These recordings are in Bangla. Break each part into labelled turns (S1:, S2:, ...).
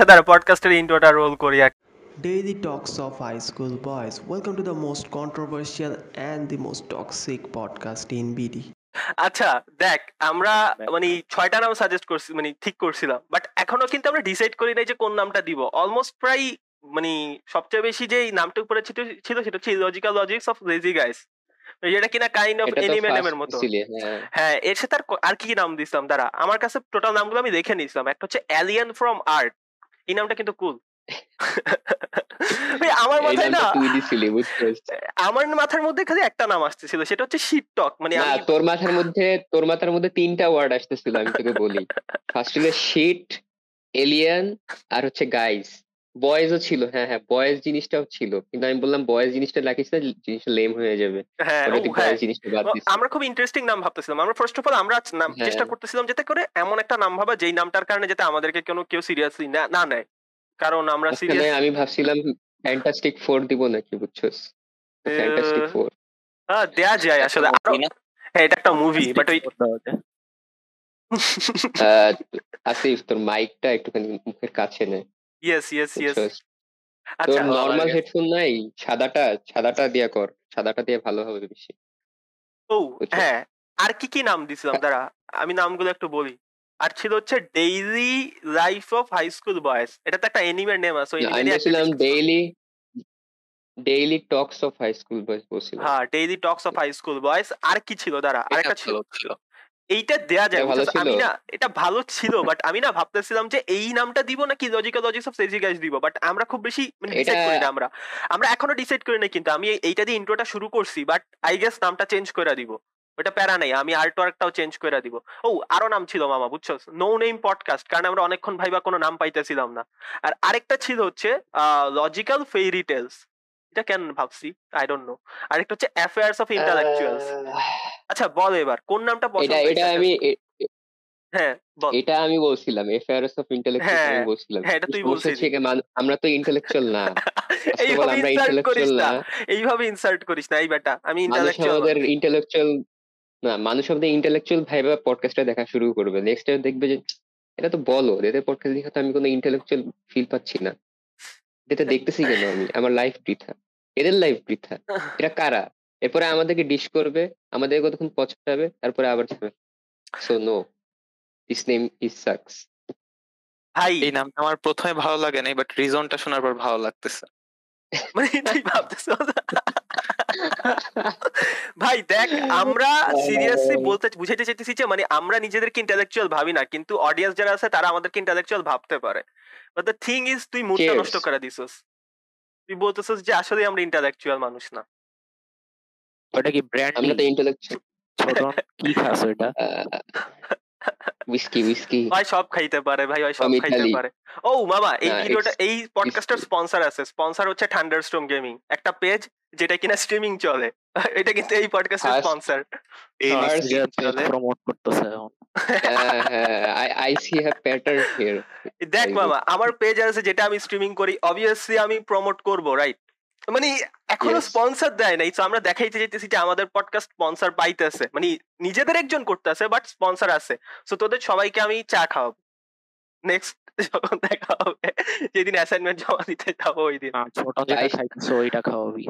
S1: আচ্ছা তার পডকাস্টের ইন্ট্রোটা রোল করি এক
S2: Daily Talks of High School Boys. Welcome to the most controversial and the most toxic podcast in BD.
S1: আচ্ছা দেখ আমরা মানে ছয়টা নাম সাজেস্ট করছি মানে ঠিক করছিলাম বাট এখনও কিন্তু আমরা ডিসাইড করি নাই যে কোন নামটা দিব। অলমোস্ট প্রায় মানে সবচেয়ে বেশি যে নামটা উপরে ছিল ছিল সেটা হচ্ছে logical logics of lazy guys যেটা কিনা কাইন্ড অফ
S3: এটা
S1: এনিমে নামের মতো।
S3: হ্যাঁ।
S1: হ্যাঁ এর সাথে আর আর কি কি নাম দিছিলাম? দাঁড়া আমার কাছে টোটাল নামগুলো আমি দেখে নিছিলাম একটা হচ্ছে অ্যালিয়ান ফ্রম আর্ট এই নামটা কিন্তু কুল আমার
S3: এই
S1: মাথায় না আমার মাথার মধ্যে খালি একটা নাম আসতেছিল সেটা হচ্ছে শিট টক মানে
S3: তোর মাথার মধ্যে তোর মাথার মধ্যে তিনটা ওয়ার্ড আসতেছিল আমি তোকে বলি। ফার্স্ট হলো শিট এলিয়ান আর হচ্ছে গাইস বয়েজও ছিল হ্যাঁ হ্যাঁ বয়েজ জিনিসটাও ছিল। কিন্তু আমি বললাম বয়েজ জিনিসটা রাখিস না জিনিসটা লেম হয়ে যাবে।
S1: হ্যাঁ হ্যাঁ। আমরা খুব ইন্টারেস্টিং নাম ভাবতেছিলাম। আমরা ফার্স্ট অফ অল আমরা নাম
S3: হ্যাঁ।
S1: চেষ্টা করতেছিলাম যাতে করে এমন একটা নাম ভাবা যেই নামটার কারণে যাতে আমাদেরকে কোনো কেউ সিরিয়াসলি না না নেয়। কারণ আমরা সিরিয়াস
S3: আমি ভাবছিলাম ফ্যান্টাস্টিক ফোর দিব নাকি বুঝছস? ফ্যান্টাস্টিক ফোর
S1: হ্যাঁ দেয়া যায় আসলে। হ্যাঁ এটা একটা মুভি বাট ওই
S3: আসিফ তোর মাইকটা একটুখানি মুখের কাছে নে।
S1: ইয়েস ইয়েস ইয়েস
S3: বুঝছস তোর
S1: আচ্ছা
S3: নর্মাল হেডফোন নাই সাদাটা সাদাটা দিয়া কর সাদাটা দিয়ে ভালো হবে বেশি।
S1: ও? হ্যাঁ আর কি কি নাম দিছিলাম? দাঁড়া আমি নামগুলো একটু বলি। আর ছিল হচ্ছে daily life of high school boys এটা তো একটা এনিমের নেম আছে ওই
S3: আমি বলছিলাম daily daily talks of high school বলছিলাম।
S1: হ্যাঁ daily talks of high school boys আর কি ছিল? দাঁড়া আরেকটা ছিল।
S4: ছিল।
S1: এইটা দেয়া যায়? আমি না এটা ভালো ছিল বাট আমি না ভাবতেছিলাম যে এই নামটা দিব নাকি logical logics of lazy guys দিব বাট আমরা খুব বেশি মানে ডিসাইড করি না আমরা। আমরা এখনও ডিসাইড করি না কিন্তু আমি এইটা দিয়ে ইন্ট্রোটা শুরু করছি বাট আই গেস নামটা চেঞ্জ করে দিব। ওটা প্যারা নাই আমি আর্ট ওয়ার্কটাও চেঞ্জ করে দিব। ও আরও নাম ছিল মামা বুঝছ? নো নেম পডকাস্ট কারণ আমরা অনেকক্ষণ ভাইবা কোনো নাম পাইতেছিলাম না। আর আরেকটা ছিল হচ্ছে লজিক্যাল ফেইরি টেলস এটা কেন ভাবছি? আই ডোন্ট নো আরেকটা হচ্ছে অ্যাফেয়ার্স অফ ইন্টালেকচুয়ালস আচ্ছা বল এবার কোন নামটা পছন্দ
S3: এটা? আমি
S1: হ্যাঁ বল।
S3: এটা আমি বলছিলাম এফআইআরএস অফ ইন্টেলেকচুয়াল
S1: হ্যাঁ,
S3: আমি বলছিলাম।
S1: হ্যাঁ, এটা তুই
S3: মান- আমরা তো ইন্টেলেকচুয়াল না।
S1: এইভাবে
S3: আমরা
S1: করিস
S3: ইন্টেলেকচুয়াল
S1: না। এইভাবে ইনসার্ট করিস না এই বেটা আমি ইন্টালেকচুয়াল
S3: আমাদের ইন্টেলেকচুয়াল না মানুষ আমাদের ইন্টেলেকচুয়াল ভাইবা পডকাস্টটা দেখা শুরু করবে। নেক্সট টাইম দেখবে যে এটা তো বলো এদের পডকাস্ট দেখে তো আমি কোনো ইন্টেলেকচুয়াল ফিল পাচ্ছি না। এটা দেখতেছি কেন আমি? আমার লাইফ বৃথা। এদের লাইফ বৃথা। এটা কারা? এরপরে আমাদেরকে ডিশ করবে আমাদের কতক্ষণ পছন্দ তারপরে আবার যাবে so no this name is sucks
S1: ভাই,
S4: এই নামটা আমার প্রথমে ভালো লাগে নাই বাট রিজনটা শোনার পর ভালো লাগতেছে।
S1: মানে এটাই ভাবতেছ। ভাই দেখ আমরা সিরিয়াসলি বলতে বুঝাইতে চাইতেছি যে মানে আমরা নিজেদেরকে ইন্টেলেকচুয়াল ভাবি না কিন্তু অডিয়েন্স যারা আছে তারা আমাদেরকে ইন্টেলেকচুয়াল ভাবতে পারে। বাট দ্য থিং ইজ তুই মুডটা নষ্ট করে দিছস। তুই বলতেছস যে আসলে আমরা ইন্টেলেকচুয়াল মানুষ না।
S5: ওটা কি ব্র্যান্ড
S3: আমরা তো ইন্টেলেকচুয়াল
S5: ছোট কি খাস ওইটা?
S3: উইস্কি উইস্কি
S1: ভাই সব খাইতে পারে ভাই ভাই সব খাইতে পারে। ও মামা এই ভিডিওটা এই পডকাস্টের স্পন্সর আছে। স্পন্সর হচ্ছে থান্ডারস্টর্ম গেমিং একটা পেজ যেটা কিনা স্ট্রিমিং চলে। এটা কিন্তু এই পডকাস্টের স্পন্সর
S4: এই
S5: প্রমোট করতেছে এখন।
S3: I see have pattern here
S1: দেখ মামা আমার পেজ আছে যেটা আমি স্ট্রিমিং করি। অবভিয়াসলি আমি প্রমোট করব রাইট মানে
S3: এখনও
S1: স্পন্সর দেয় নাই তো আমরা দেখাইতে চাইতেছি যে আমাদের পডকাস্ট স্পন্সর পাইতেছে। মানে নিজেদের একজন করতেছে বাট স্পন্সর আছে। সো তোদের সবাইকে আমি চা খাওয়াবো। নেক্সট যখন দেখা হবে যেদিন অ্যাসাইনমেন্ট জমা দিতে যাব ওই দিন।
S5: যেটা খাইতেছে ওইটা খাওয়াবি।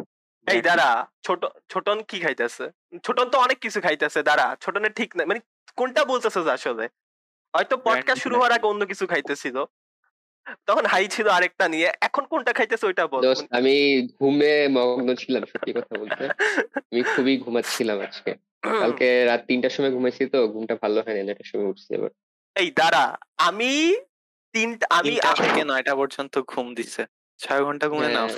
S1: এই দাঁড়া ছোট ছোটন কি খাইতেছে? ছোটন তো অনেক কিছু খাইতেছে দাঁড়া ছোটনের ঠিক না মানে কোনটা বলতেছিস আসলে? হয়তো পডকাস্ট শুরু হওয়ার আগে অন্য কিছু খাইতেছিল। তখন হাই ছিল আরেকটা নিয়ে। এখন কোনটা খাইতেছে ওইটা বল।
S3: আমি ঘুমে মগ্ন ছিলাম সত্যি কথা বলতে। আমি খুবই ঘুমাচ্ছিলাম আজকে। কালকে রাত তিনটার সময় ঘুমাইছি তো ঘুমটা ভালো হয়নি নয়টার সময় উঠছি এবার
S1: এই দাঁড়া আমি তিনটা আমি
S4: থেকে নয়টা পর্যন্ত ঘুম দিচ্ছে ছয় ঘণ্টা ঘুমে
S3: হ্যাঁ।
S4: নাও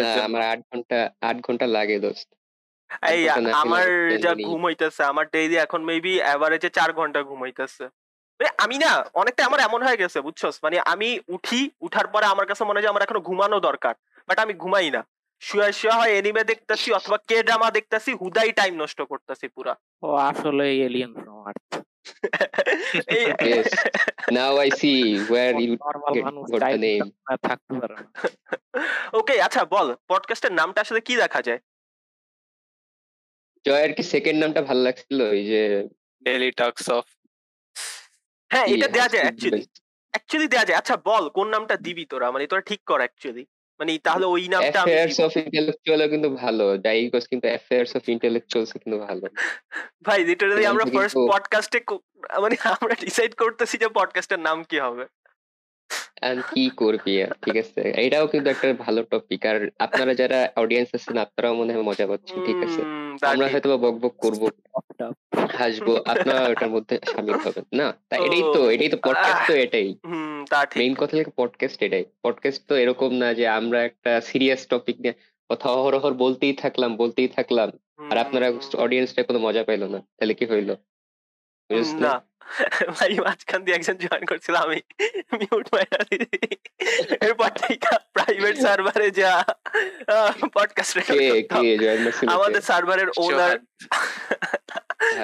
S3: না আমার আট ঘণ্টা আট ঘণ্টা লাগে দোস্ত।
S1: এই আমার যা ঘুম হইতেছে আমার ডেইলি এখন মেবি এভারেজে চার ঘণ্টা ঘুম হইতেছে। মানে আমি না অনেকটা আমার এমন হয়ে গেছে বুঝছস? মানে আমি উঠি উঠার পরে আমার কাছে মনে হয় আমার এখনও ঘুমানো দরকার বাট আমি ঘুমাই না। শুয়ে শুয়ে হয় এনিমে দেখতেছি অথবা কে ড্রামা দেখতেছি হুদাই টাইম নষ্ট করতেছি পুরা।
S5: ও আসলে alien from
S1: earth
S3: Yes. Now I see where you
S5: normal
S3: get-
S5: মানুষ
S3: got the
S5: time
S3: name.
S5: থাকতে পারে
S1: ওকে আচ্ছা বল পডকাস্টের নামটা আসলে কি দেখা যায়?
S3: জয়ের কি সেকেন্ড নামটা ভালো লাগছিল? ওই যে
S4: ডেইলি টক্স অফ
S1: হ্যাঁ এটা দেয়া যায় অ্যাকচুয়ালি অ্যাকচুয়ালি দেয়া যায়। আচ্ছা বল কোন নামটা দিবি তোরা? মানে তোরা ঠিক কর অ্যাকচুয়ালি মানে তাহলে ওই নামটা আমি
S3: অ্যাফেয়ার্স অফ ইন্টেলেকচুয়াল কিন্তু ভালো। ডাইগস কিন্তু অ্যাফেয়ার্স অফ ইন্টেলেকচুয়ালস কিন্তু ভালো।
S1: ভাই লিটারালি আমরা ফার্স্ট পডকাস্টে মানে আমরা ডিসাইড করতেছি যে পডকাস্টের নাম কি হবে।
S3: এন্ড কি করবি আর ঠিক আছে? এটাও কিন্তু একটা ভালো টপিক আর আপনারা যারা অডিয়েন্স আছেন আপনারাও মনে হয় মজা পাচ্ছেন ঠিক আছে? আমরা হয়তো বক বক করব। হাসবো। আপনারা ওটার মধ্যে সামিল হবেন। না তা এটাই তো এটাই তো পডকাস্ট তো এটাই। মেইন কথা হলো পডকাস্ট এটাই। পডকাস্ট তো এরকম না যে আমরা একটা সিরিয়াস টপিক নিয়ে কথা অহরহর বলতেই থাকলাম বলতেই থাকলাম। আর আপনারা অডিয়েন্সটা কোনো মজা পাইলো না। তাহলে কি হইল?
S1: না। ভাই মাঝখান দিয়ে একজন জয়েন করছিল আমি মিউট মাইরা দিছি। এরপর থেকে প্রাইভেট সার্ভারে যা পডকাস্ট
S3: মারছিল
S1: আমাদের সার্ভারের ওনার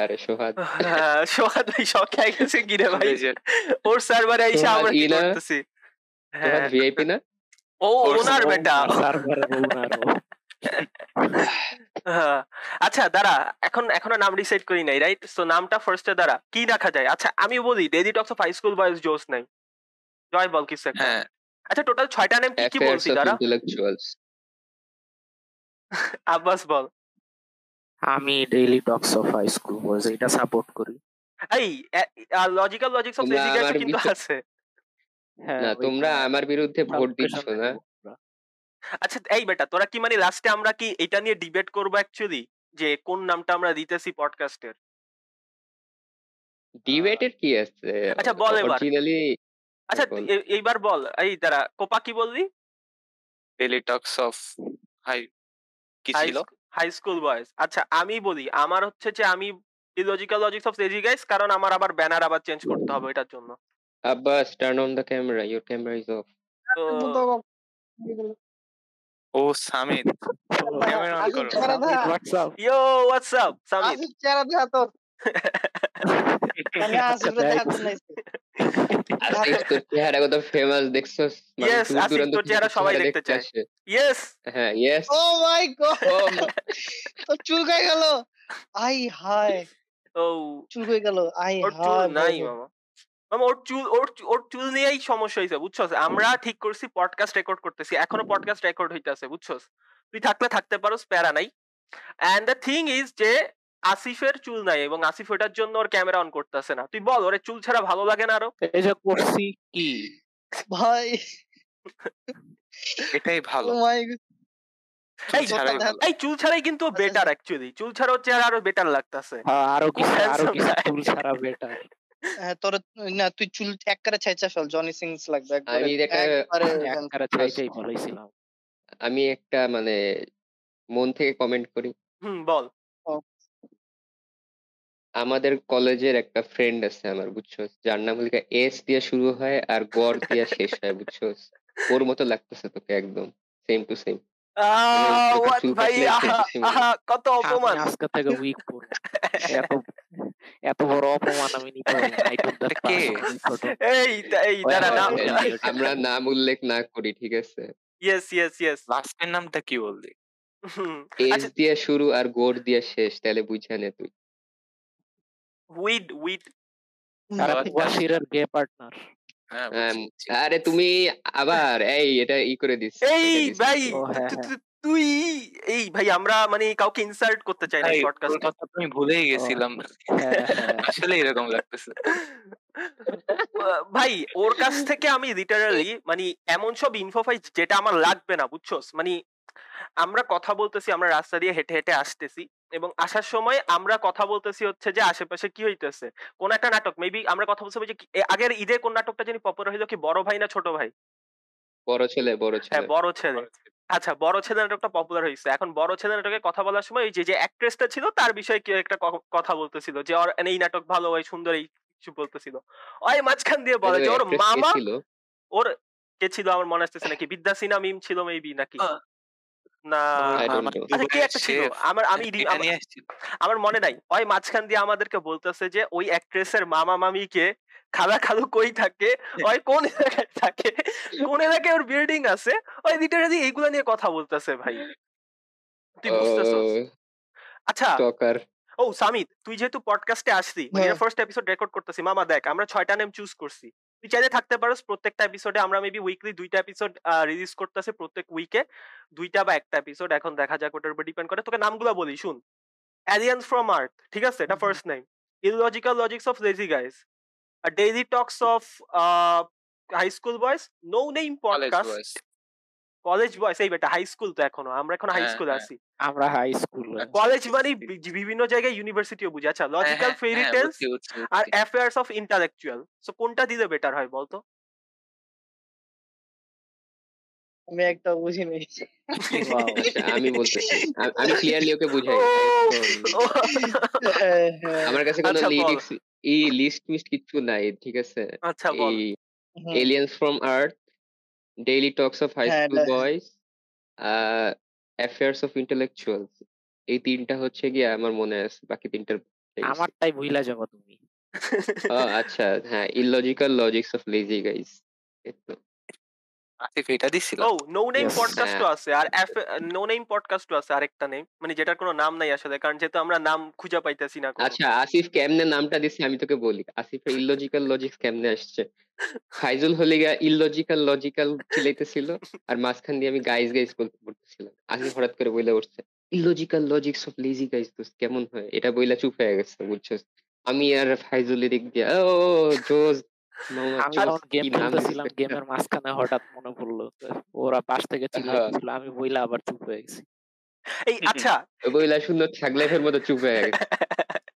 S3: আরে সোহাদ
S1: সোহাদ ভাই শখ খেয়ে গেছে গিরে ভাই? ওর সার্ভারে এসে
S3: সোহাদ
S1: আমরা কি করতেছি? হ্যাঁ।
S3: ভিআইপি না?
S1: ও ওনার বেটা।
S5: সার্ভারের
S1: হ্যাঁ। আচ্ছা দাঁড়া এখন এখনও নাম ডিসাইড করি নাই রাইট সো নামটা ফার্স্টে দাঁড়া কি রাখা যায়? আচ্ছা আমি বলি daily talks of high school boys জোস নাই জয় বল কিছু একটা।
S4: হ্যাঁ।
S1: আচ্ছা টোটাল ছয়টা নাম কি কি বলছি দাঁড়া?
S3: ইন্টেলেকচুয়ালস
S1: আব্বাস বল।
S5: আমি daily talks of high school boys এটা সাপোর্ট করি।
S1: এই লজিক্যাল লজিক্স অফ লেজিগ্যাস কিন্তু আছে।
S5: হ্যাঁ
S3: না তোমরা আমার বিরুদ্ধে ভোট দিচ্ছ না।
S1: আচ্ছা এই বেটা তোরা কি মানে লাস্টে আমরা কি এটা নিয়ে ডিবেট করব অ্যাকচুয়ালি যে কোন নামটা আমরা দিতেছি পডকাস্টের
S3: ডিবেটের কি আছে?
S1: আচ্ছা, বল এবার।
S3: অরিজিনালি
S1: আচ্ছা এইবার বল। এই দাঁড়া কোপা কি বললি?
S4: ডেলি টক্স অফ হাই কি ছিল?
S1: হাই স্কুল বয়েজ আচ্ছা আমি বলি আমার হচ্ছে যে আমি illogical logics of lazy guys কারণ আমার আবার ব্যানার আবার চেঞ্জ করতে হবে এটার জন্য।
S3: Abbas turn on the camera your camera is
S1: off
S4: O Samid. Camera on করো।
S5: what's up?
S1: Yo what's up Samid?
S6: Asif চেহারা দেখা তোর। আমি আসিফ
S5: দেখা
S6: তোর নাইছি
S3: চেহারা কত ফেমাস দেখছস? মানে
S1: আসিফ, তোর চেহারা সবাই দেখতে চায়। ইয়েস
S3: হ্যাঁ ইয়েস
S6: ও মাই গড
S3: ও
S6: চুল গেল। আই হায়।
S1: ও।
S6: চুল গেল। আই হায়
S1: নাই মামা। মামা ওর চুল ওর ওর চুল নিয়েই সমস্যা হয়েছে বুঝছস? আমরা ঠিক করছি পডকাস্ট রেকর্ড করতেছি এখনও পডকাস্ট রেকর্ড হইতাছে বুঝছস? তুই থাকলে থাকতে পারোস প্যারা নাই। এন্ড দ্য থিং ইজ যে আসিফের চুল নাই এবং আসিফ ওটার জন্য ওর ক্যামেরা অন করতেছে না। তুই বল ওরে চুল ছাড়া ভালো লাগে না আরও?
S5: এই যে করছি কি?
S6: ভাই।
S4: এটাই ভালো।
S6: ও মাই
S1: এই চুল ছাড়াই কিন্তু
S6: আচ্ছা,
S1: বেটার অ্যাকচুয়ালি চুল ছাড়া চেহারা আরও বেটার লাগতাছে।
S5: হ্যাঁ, আরও কিছু
S1: আরও
S5: কিছু চুল ছাড়া বেটার
S6: হ্যাঁ তোর না তুই চুল এক করে ছাইচা ফেল জনি সিংস লাগবে
S3: আমি
S5: বলেছিলাম
S3: আমি একটা মানে মন থেকে কমেন্ট করি।
S1: হুম বল।
S3: আমাদের কলেজের একটা ফ্রেন্ড আছে আমার বুঝছ যার নাম হলো এস দিয়ে শুরু হয় আর গড় দিয়ে শেষ হয় বুঝছ ওর মতো লাগতেছে তোকে একদম সেম টু সেম
S1: কত অপমান।
S5: আজকে থেকে উইক এত এত বড় অপমান আমি নিতে
S4: কে?
S1: এই এই দাঁড়া না
S3: আমরা নাম উল্লেখ না করি ঠিক আছে
S1: ইয়েস ইয়েস ইয়েস
S4: লাস্টের নামটা কি বললি
S3: এস দিয়ে শুরু আর গোড় দিয়ে শেষ তাহলে বুঝা নে তুই
S1: উইড উইড
S5: আর
S4: আচ্ছা।
S5: গে পার্টনার
S4: হ্যাঁ।
S3: আরে তুমি আবার এই এটা ই করে দিস
S1: এই ভাই তুই এই ভাই আমরা মানে কাউকে ইনসাল্ট করতে চাই না
S4: কথা তুমি ভুলেই গেছিলাম।
S5: হ্যাঁ, হ্যাঁ।
S4: আসলে এরকম লাগতেছে।
S1: ভাই ওর কাছ থেকে আমি লিটারালি মানে এমন সব ইনফো পাই যেটা আমার লাগবে না বুঝছস? মানে আমরা কথা বলতেছি আমরা রাস্তা দিয়ে হেঁটে হেঁটে আসতেছি এবং আসার সময় আমরা কথা বলতেছি হচ্ছে যে আশেপাশে কি হইতেছে? কোন একটা নাটক মেবি আমরা কথা বলতে যে আগের ঈদে কোন নাটকটা জানি পপুলার হইল কি বড় ভাই না ছোট ভাই?
S3: বড় ছেলে বড়
S1: হ্যাঁ
S3: ছেলে।
S1: বড় ছেলে। আচ্ছা বড় ছেলে নাটকটা পপুলার হয়েছে। এখন বড় ছেলে নাটকে কথা বলার সময় ওই যে যে অ্যাক্ট্রেসটা ছিল তার বিষয়ে কেউ একটা কথা বলতেছিল যে ওর এই নাটক ভালো ওই সুন্দর এই কিছু বলতেছিল। ওই মাঝখান দিয়ে বলে যে ওর মামা ওর কে ছিল আমার মনে আসতেছে নাকি? বিদ্যা সিনহা মিম ছিল মেবি নাকি?
S4: আহ।
S1: না
S4: আমার
S1: আচ্ছা কে একটা ছিল? আমার আমি আমার- মনে নাই। ওই মাঝখান দিয়ে আমাদেরকে বলতেছে যে ওই অ্যাক্ট্রেসের মামা মামিকে খালা খালু কই থাকে? ওই কোন এলাকায় থাকে? কোন এলাকায় ওর বিল্ডিং আছে? ওই লিটারালি এইগুলা নিয়ে কথা বলতেছে ভাই। তুই বুঝতেছস? আচ্ছা ও সামিত তুই যেহেতু পডকাস্টে আসছি মানে
S6: হ্যাঁ।
S1: ফার্স্ট এপিসোড রেকর্ড করতেছি। মামা দেখ আমরা ছয়টা নেম চুজ করছি। তুই চাইলে থাকতে পারো। প্রত্যেকটা এপিসোডে আমরা মেবি উইকলি দুইটা এপিসোড রিলিজ করতেছে প্রত্যেক উইকে দুইটা বা একটা এপিসোড এখন দেখা যাক ওটার উপর ডিপেন্ড করে। তোকে নামগুলো বলি শুন। অ্যালিয়েন্স ফ্রম আর্থ ঠিক আছে? এটা first name illogical logics of lazy guys daily talks of high school boys
S4: no
S1: name
S4: podcast
S1: college boys এই বেটা হাই স্কুল তো এখনও আমরা এখন হাই স্কুলে। আছি।
S5: আমরা হাই স্কুল
S1: কলেজ মানে বিভিন্ন জায়গায় ইউনিভার্সিটিও বুঝে। আচ্ছা লজিক্যাল ফেরি টেলস আর অ্যাফেয়ার্স অফ ইন্টালেকচুয়াল সো কোনটা দিলে বেটার হয় বলতো?
S6: আমি একটা বুঝি নেই।
S3: আচ্ছা, আমি বলতেছি আমি ক্লিয়ারলি ওকে বুঝাই
S6: হ্যাঁ, হ্যাঁ।
S3: আমার কাছে কোনো। লিরিক্স এই লিস্ট মিস্ট কিছু নাই ঠিক আছে?
S1: আচ্ছা বল।
S3: Aliens from earth daily talks of high
S6: হ্যাঁ,
S3: স্কুল
S6: বয়স
S3: বয়েজ অ্যাফেয়ার্স অফ ইন্টেলেকচুয়ালস এই তিনটা হচ্ছে গিয়ে আমার মনে আছে বাকি তিনটার ভুলে গেছি।
S5: আমারটাই ভুইলা যাব তুমি।
S3: ও, আচ্ছা হ্যাঁ illogical logics of lazy guys
S4: Asif এটা দিছিল।
S1: ও নো নেম পডকাস্টও আছে। আর নো নেম পডকাস্টও আছে আরেকটা নেম মানে যেটার কোনো নাম নাই আসলে কারণ যেহেতু আমরা নাম খুঁজে পাইতেছি না
S3: আচ্ছা আসিফ কেমনে নামটা দিছে আমি তোকে বলি। আসিফের ইললজিক্যাল লজিক্স কেমনে আসছে? ফাইজুল হলে গিয়া ইললজিক্যাল লজিক্যাল চিলাইতেছিল আর মাঝখান দিয়ে আমি গাইজ গাইজ বলতে পড়তেছিলাম আসিফ হঠাৎ করে বইলে উঠছে illogical logics of lazy guys তো কেমন হয়? এটা বইলা চুপ হয়ে গেছে বুঝছস? আমি আর ফাইজুলের দিক দিয়ে ও জোজ জোস,
S5: গেম খেলতেছিলাম গেমের মাঝখানে হঠাৎ মনে পড়ল ওরা পাশ থেকে চিল্লাইতেছিল আমি বইলা আবার চুপ হয়ে গেছি।
S1: এই আচ্ছা।
S3: বইলা সুন্দর ছাগলাইফের মতো চুপ হয়ে গেছে।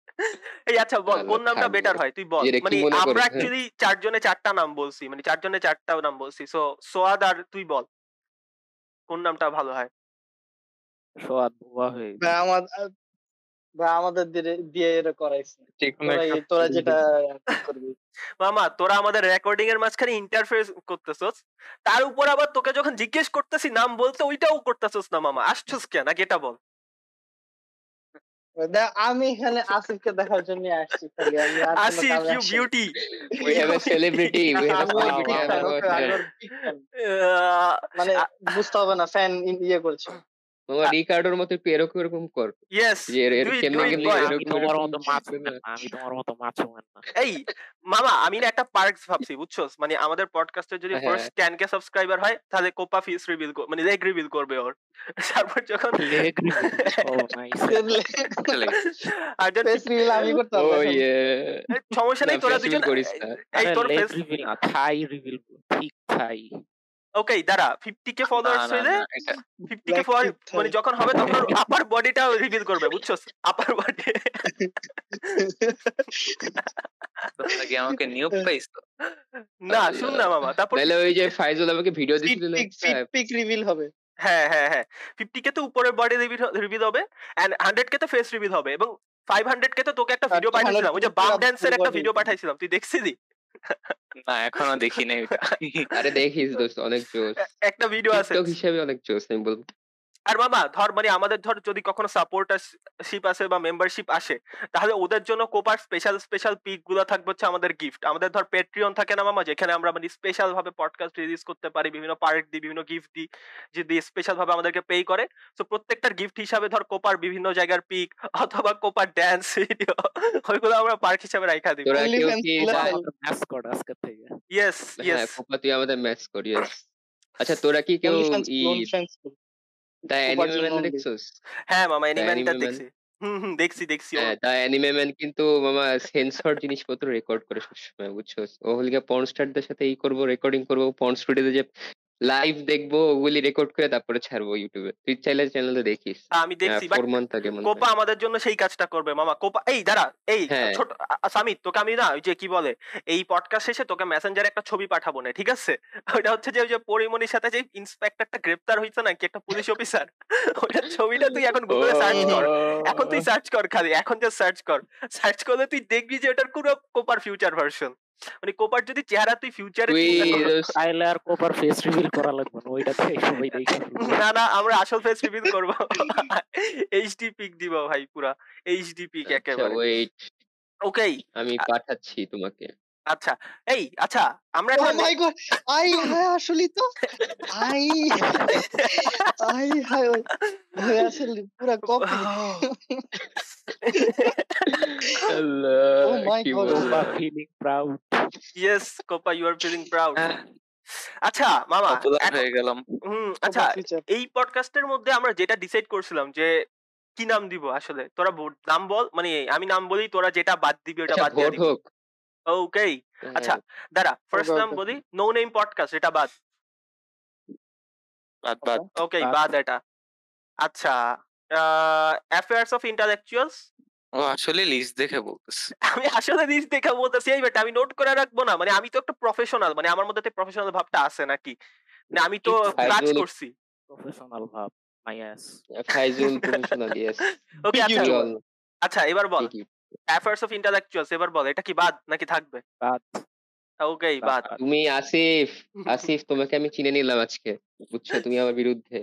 S1: এই আচ্ছা বল কোন নামটা বেটার হয়? তুই বল মানে আমরা
S3: হ্যাঁ।
S1: অ্যাকচুয়ালি চারজনে চারটা নাম বলছি মানে চারজনে চারটা নাম বলছি। সো সোয়াদ আর তুই বল কোন নামটা ভালো হয়?
S5: সোয়াদ বুয়া হয়ে
S6: আমাদের বা আমাদের দিয়ে- এটা করাইছে। তোরা যেটা করবি।
S1: মামা তোরা আমাদের রেকর্ডিং এর মাঝখানে ইন্টারফেস করতেছস তার উপর আবার তোকে যখন জিজ্ঞেস করতেছি নাম বলতে ওইটাও করতেছস না মামা আসছস কেন? আগে এটা বল।
S6: দেখ, আমি এখানে আসিফকে দেখার জন্য আসছি
S1: আসিফ ইউ বিউটি
S6: ওকে, আমি
S3: হচ্ছে-
S6: ওর big fan। মানে বুঝতে হবে না ফ্যান ইয়ে করছে।
S3: মামা রিকার্ডোর মতো একটু এরকম এরকম কর।
S1: ইয়েস
S3: যে কেমনে কেমনে
S5: আমি
S3: এরকম
S5: তোমার মতো মাছ আমি তোমার মতো মাছ না।
S1: এই মামা আমি না একটা পার্কস ভাবছি বুঝছস মানে আমাদের পডকাস্টে যদি। ফার্স্ট টেন কে সাবস্ক্রাইবার হয় তাহলে কোপা ফিস রিভিল মানে লেগ রিভিল করবে ওর। তারপর যখন
S5: লেগ ও নাইস
S1: আর যখন
S6: ফেস রিভিল আমি করতে
S3: ও ইয়ে
S1: সমস্যা নেই তোরা দুজন এই তোর ফেস
S5: রিভিল থাই রিভিল ঠিক থাই
S1: ওকে দাঁড়া ফিফটি কে
S4: না,
S1: ফলোয়ার্স হইলে কে ফলোয়ার মানে যখন হবে তখন আপার বডিটাও রিভিল করবে বুঝছস? আপার বডি
S4: কি আমাকে নিয়োগ পাইছো
S1: না শুন না মামা তারপর
S3: নাহলে ওই যে ফাইজুল আমাকে ভিডিও দিছিল
S6: পিক রিভিল হবে।
S1: হ্যাঁ হ্যাঁ হ্যাঁ ফিফটি কে তো উপরের বডি রিভিল হবে এন্ড হান্ড্রেড কে তো ফেস রিভিল হবে এবং ফাইভ হান্ড্রেড কে তো তোকে একটা ভিডিও
S6: 200
S1: পাঠিয়েছিলাম ওই যে বাম ড্যান্সের একটা ভিডিও পাঠাইছিলাম তুই দেখছিলি?
S4: না এখনও দেখি নাই ওটা
S3: আরে দেখিস দোস্ত অনেক জোস
S1: একটা ভিডিও আছে।
S3: টিকটক হিসেবে অনেক জোস আমি বলব।
S1: আর মামা ধর মানে আমাদের ধর যদি কখনো সাপোর্টারশিপ আসে বা মেম্বারশিপ আসে তাহলে ওদের জন্য কোপার স্পেশাল স্পেশাল পিকগুলো থাকবে হচ্ছে আমাদের গিফট আমাদের ধর পেট্রিয়ন থাকে না মামা যেখানে আমরা মানে স্পেশাল ভাবে পডকাস্ট রিলিজ করতে পারি বিভিন্ন পার্ট দিই বিভিন্ন গিফট দিই যদি স্পেশাল ভাবে আমাদেরকে পে করে। তো প্রত্যেকটার গিফট হিসাবে ধর কোপার বিভিন্ন জায়গার পিক অথবা কোপার ড্যান্স ভিডিও ওইগুলো আমরা পার্ক হিসাবে রাখা
S5: ম্যাসকট আজকে থেকে।
S1: ইয়েস
S3: হ্যাঁ
S1: ইয়েস
S3: কোপা তুই আমাদের ম্যাচ করিস আচ্ছা তোরা কি কেউ
S6: Only fans,
S3: ই
S6: only fans।
S3: The
S6: Copa
S3: anime
S6: জন্য
S3: ম্যান
S6: only।
S3: দেখছস
S1: হ্যাঁ মামা দেখছি হুম দেখছি দেখছি
S3: হ্যাঁ দা অ্যানিমে ম্যান কিন্তু মামা সেন্সর জিনিসপত্র রেকর্ড করে সবসময় বুঝছ ও হলিকা পর্ন স্টারদের সাথে এই করব রেকর্ডিং করব পর্ন স্টুডিওতে যে লাইভ দেখব ওগুলি রেকর্ড করে তারপরে ছাড়বো ইউটিউবে তুই চাইলে চ্যানেলে দেখিস।
S1: আমি দেখছি
S3: ফোর মান্থ আগে
S1: কোপা আমাদের জন্য সেই কাজটা করবে মামা। কোপা এই দাঁড়া এই
S3: হ্যাঁ।
S1: ছোট সামিত তোকে আমি না ওই যে কি বলে এই পডকাস্ট শেষে তোকে মেসেঞ্জারে একটা ছবি পাঠাবো না ঠিক আছে? ওইটা হচ্ছে যে ওই যে পরিমণির সাথে যে ইন্সপেক্টরটা গ্রেপ্তার হয়েছে না কি একটা পুলিশ অফিসার ওইটার ছবিটা তুই এখন গুগলে সার্চ কর। এখন তুই সার্চ কর খালি এখন যে সার্চ কর। সার্চ করলে তুই দেখবি যে ওটার পুরো কোপার ফিউচার ভার্সন মানে কোপার যদি চেহারা তুই ফিউচারে
S3: তুই
S5: তাইলে আর কোপার ফেস রিভিল করা লাগবে না ওইটা তো সবাই দেখে
S1: না না আমরা আসল ফেস রিভিল করব। এইচডি পিক দিব ভাই পুরা এইচডি পিক একেবারে।
S3: ওয়েট
S1: ওকেই
S3: আমি পাঠাচ্ছি তোমাকে।
S1: আচ্ছা এই আচ্ছা আমরা
S6: ও
S1: এখন
S6: মাই গড আই হ্যাঁ তো আই আই হাই ভাই আসলে পুরা কপি
S3: আল্লাহ,
S6: Oh my
S3: কি
S6: God.
S3: বলব?
S5: বা feeling proud
S1: yes Copa you are feeling proud আচ্ছা মামা
S4: হয়ে গেলাম।
S1: হুম আচ্ছা এই পডকাস্টের মধ্যে আমরা যেটা ডিসাইড করছিলাম যে কি নাম দিব আসলে? তোরা নাম বল মানে আমি নাম বলি তোরা যেটা বাদ দিবি ওটা
S3: আচ্ছা,
S1: বাদ দিয়ে
S3: হোক।
S1: ওকে আচ্ছা দাঁড়া ফার্স্ট
S6: Okay,
S1: নাম বলি? নো নেম পডকাস্ট এটা বাদ।
S4: বাদ বাদ
S1: ওকে
S5: বাদ।
S1: এটা। আচ্ছা অ্যাফেয়ার্স অফ ইন্টালেকচুয়ালস
S4: ও আসলে লিস্ট দেখে বলতেছে।
S1: আমি আসলে জিনিস দেখে বলতেছি এই বেটা আমি নোট করে রাখব না। মানে আমি তো একটা প্রফেশনাল মানে আমার মধ্যে প্রফেশনাল ভাবটা আছে নাকি? মানে আমি তো কাজ করছি।
S5: প্রফেশনাল ভাব my ass
S3: Faizul professional yes
S1: okay আচ্ছা আচ্ছা এবার বল। অ্যাফেয়ার্স অফ ইন্টালেকচুয়ালস এবার বল এটা কি বাদ নাকি থাকবে?
S5: বাদ।
S1: ওকে বাদ।
S3: তুমি আসিফ আসিফ তোমাকে আমি চিনে নিলাম আজকে। বুঝছ তুমি আমার বিরুদ্ধে।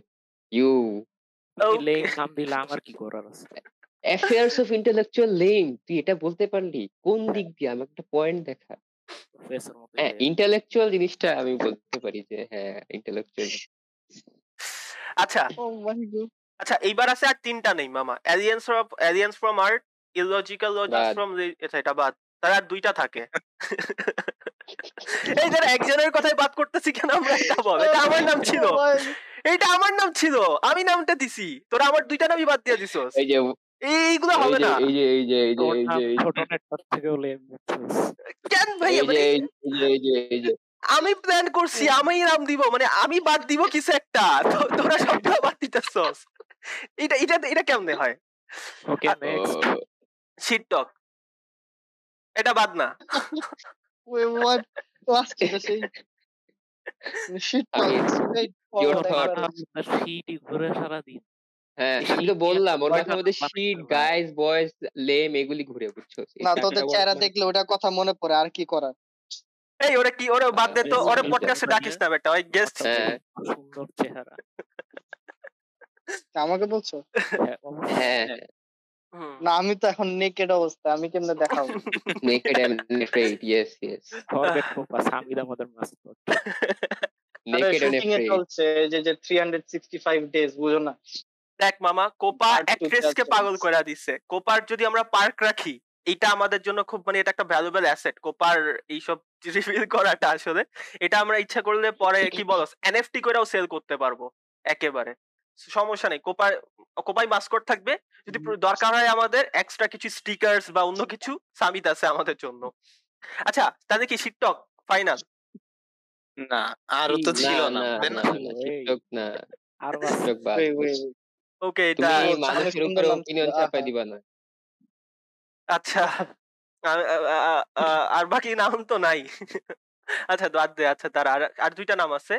S3: You
S1: Okay.
S5: লেম নাম দিলে আমার কি করার আছে?
S3: অ্যাফেয়ার্স অফ ইন্টেলেকচুয়াল লিঙ্ক তুই এটা বলতে পারলি? কোন দিক দিয়ে? আমাকে একটা পয়েন্ট দেখা। হ্যাঁ ইন্টেলেকচুয়াল জিনিসটা আমি বলতে পারি যে হ্যাঁ ইন্টেলেকচুয়াল
S1: আচ্ছা।
S6: ও মাই গড
S1: আচ্ছা এইবার আছে আর তিনটা নেই মামা। Aliens of aliens from earth illogical
S3: logics
S1: from আচ্ছা এটা বাদ তার আর দুইটা থাকে এই যারা একজনের কথাই বাদ করতেছি কেন আমরা এটা বল এটা আমার নাম ছিল এটা আমার নাম ছিল আমি নামটা দিছি তোরা আমার দুইটা নামই বাদ দিয়ে দিছস
S3: এই যে
S1: এইগুলো হবে না
S3: এই যে এই যে এই যে এই যে
S5: ছোট নেটওয়ার্ক থেকে বুঝছিস
S1: কেন ভাই
S3: এই
S1: মানে
S3: যে এই যে এই যে
S1: আমি প্ল্যান করছি আমি নাম দিব মানে আমি বাদ দিব কিছু একটা তোরা সবটা বাদ দিতেছস এটা এটা এটা কেমনে হয়
S5: ওকে নেক্সট
S1: শিট টক এটা বাদ না।
S5: ঘুরে সারাদিন
S3: হ্যাঁ আমি তো বললাম ওর মাথার মধ্যে
S5: বানাতে
S3: গাইস বয়েজ লেম এগুলি ঘুরে বুঝছ?
S6: না তোদের চেহারা দেখলে ওটা কথা মনে পড়ে আর কি করার?
S1: এই ওরে কি ওরে বাদ দে তো
S5: বেশ,
S1: ওরে
S5: বেশ,
S1: পডকাস্টে ডাকিস না বেটা ওই গেস্ট
S3: হ্যাঁ।
S5: সুন্দর চেহারা।
S6: আমাকে বলছো?
S5: হ্যাঁ,
S3: হ্যাঁ।
S6: না আমি তো এখন নেকেড অবস্থা আমি কেমনে দেখাবো?
S3: Naked and afraid yes yes.
S5: Forget focus, Hamid আমাদের মাস্কট
S3: naked and
S6: শুটিং এ
S3: afraid.
S6: চলছে যে যে 365 ডেজ বুঝো না?
S1: দেখ মামা কোপা
S6: Part
S1: অ্যাক্ট্রেস কে পাগল করে দিছে। কোপার যদি আমরা পার্ক রাখি এটা আমাদের জন্য খুব মানে এটা একটা ভ্যালুয়েবল অ্যাসেট কোপার এইসব রিভিল করাটা আসলে এটা আমরা ইচ্ছা করলে পরে কি বলো এনএফটি করেও সেল করতে পারব একেবারে। সমস্যা নেই। কোপার কোপাই মাস্কট থাকবে। যদি দরকার হয় আমাদের এক্সট্রা কিছু স্টিকার্স বা অন্য কিছু সামিত আছে আমাদের জন্য। আচ্ছা তাহলে কি শিটটক? ফাইনাল?
S4: না আরও তো ছিল না।
S3: না
S4: তাই
S3: না
S5: আর
S3: বাদ
S6: wait.
S1: ওকে এটা
S3: মানুষের উপরে অপিনিয়ন চাপাই। দিবা না।
S1: আচ্ছা। আর বাকি নাম তো নাই। আচ্ছা বাদ দে। আচ্ছা তার আর আর দুইটা নাম আছে।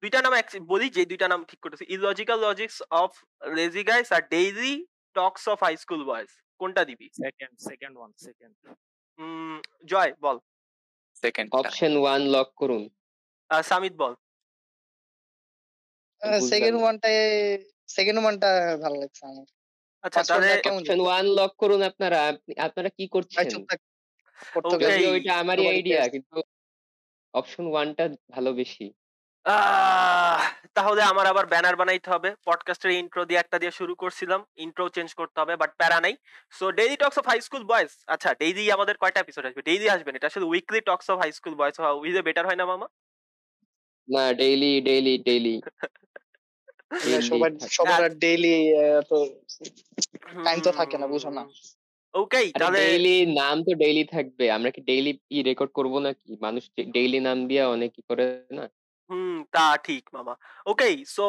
S1: দুইটা নাম বলি যে দুইটা নাম ঠিক করতেছি। Illogical logics of lazy guys R daily talks of high school boys কোনটা দিবি?
S5: Second second one
S1: second Joy বল।
S4: সেকেন্ড
S3: অপশন ওয়ান লক করুন।
S1: আর সামিত বল।
S6: সেকেন্ড
S3: না।
S6: ওয়ানটায় সেকেন্ড ওয়ানটা ভালো লাগছে আমার।
S1: আচ্ছা তাহলে
S3: অপশন ওয়ান লক করুন আপনারা। আপনি- আপনারা কি করছেন. ওইটা আমারই আইডিয়া কিন্তু অপশন ওয়ানটা ভালো বেশি।
S1: তাহলে আমার আবার ব্যানার বানাইতে হবে। পডকাস্টের ইন্ট্রো দিয়ে একটা দিয়ে শুরু করছিলাম। ইন্ট্রো চেঞ্জ করতে হবে বাট প্যারা নাই। So daily talks of high school boys আচ্ছা ডেইলি আমাদের কয়টা এপিসোড আসবে? ডেইলি আসবে এটা আসলে weekly talks of high school boys হওয়া উইলে বেটার হয় না মামা?
S3: না ডেইলি ডেইলি ডেইলি
S6: সবার সবার ডেইলি তো টাইম তো থাকে না বুঝো না।
S1: ওকে তাহলে
S3: ডেইলি নাম তো ডেইলি থাকবে আমরা কি ডেইলি ই রেকর্ড করব নাকি? মানুষ ডেইলি নাম দিয়ে অনেক কি করে না?
S1: হুম তা ঠিক মামা। Okay
S3: so?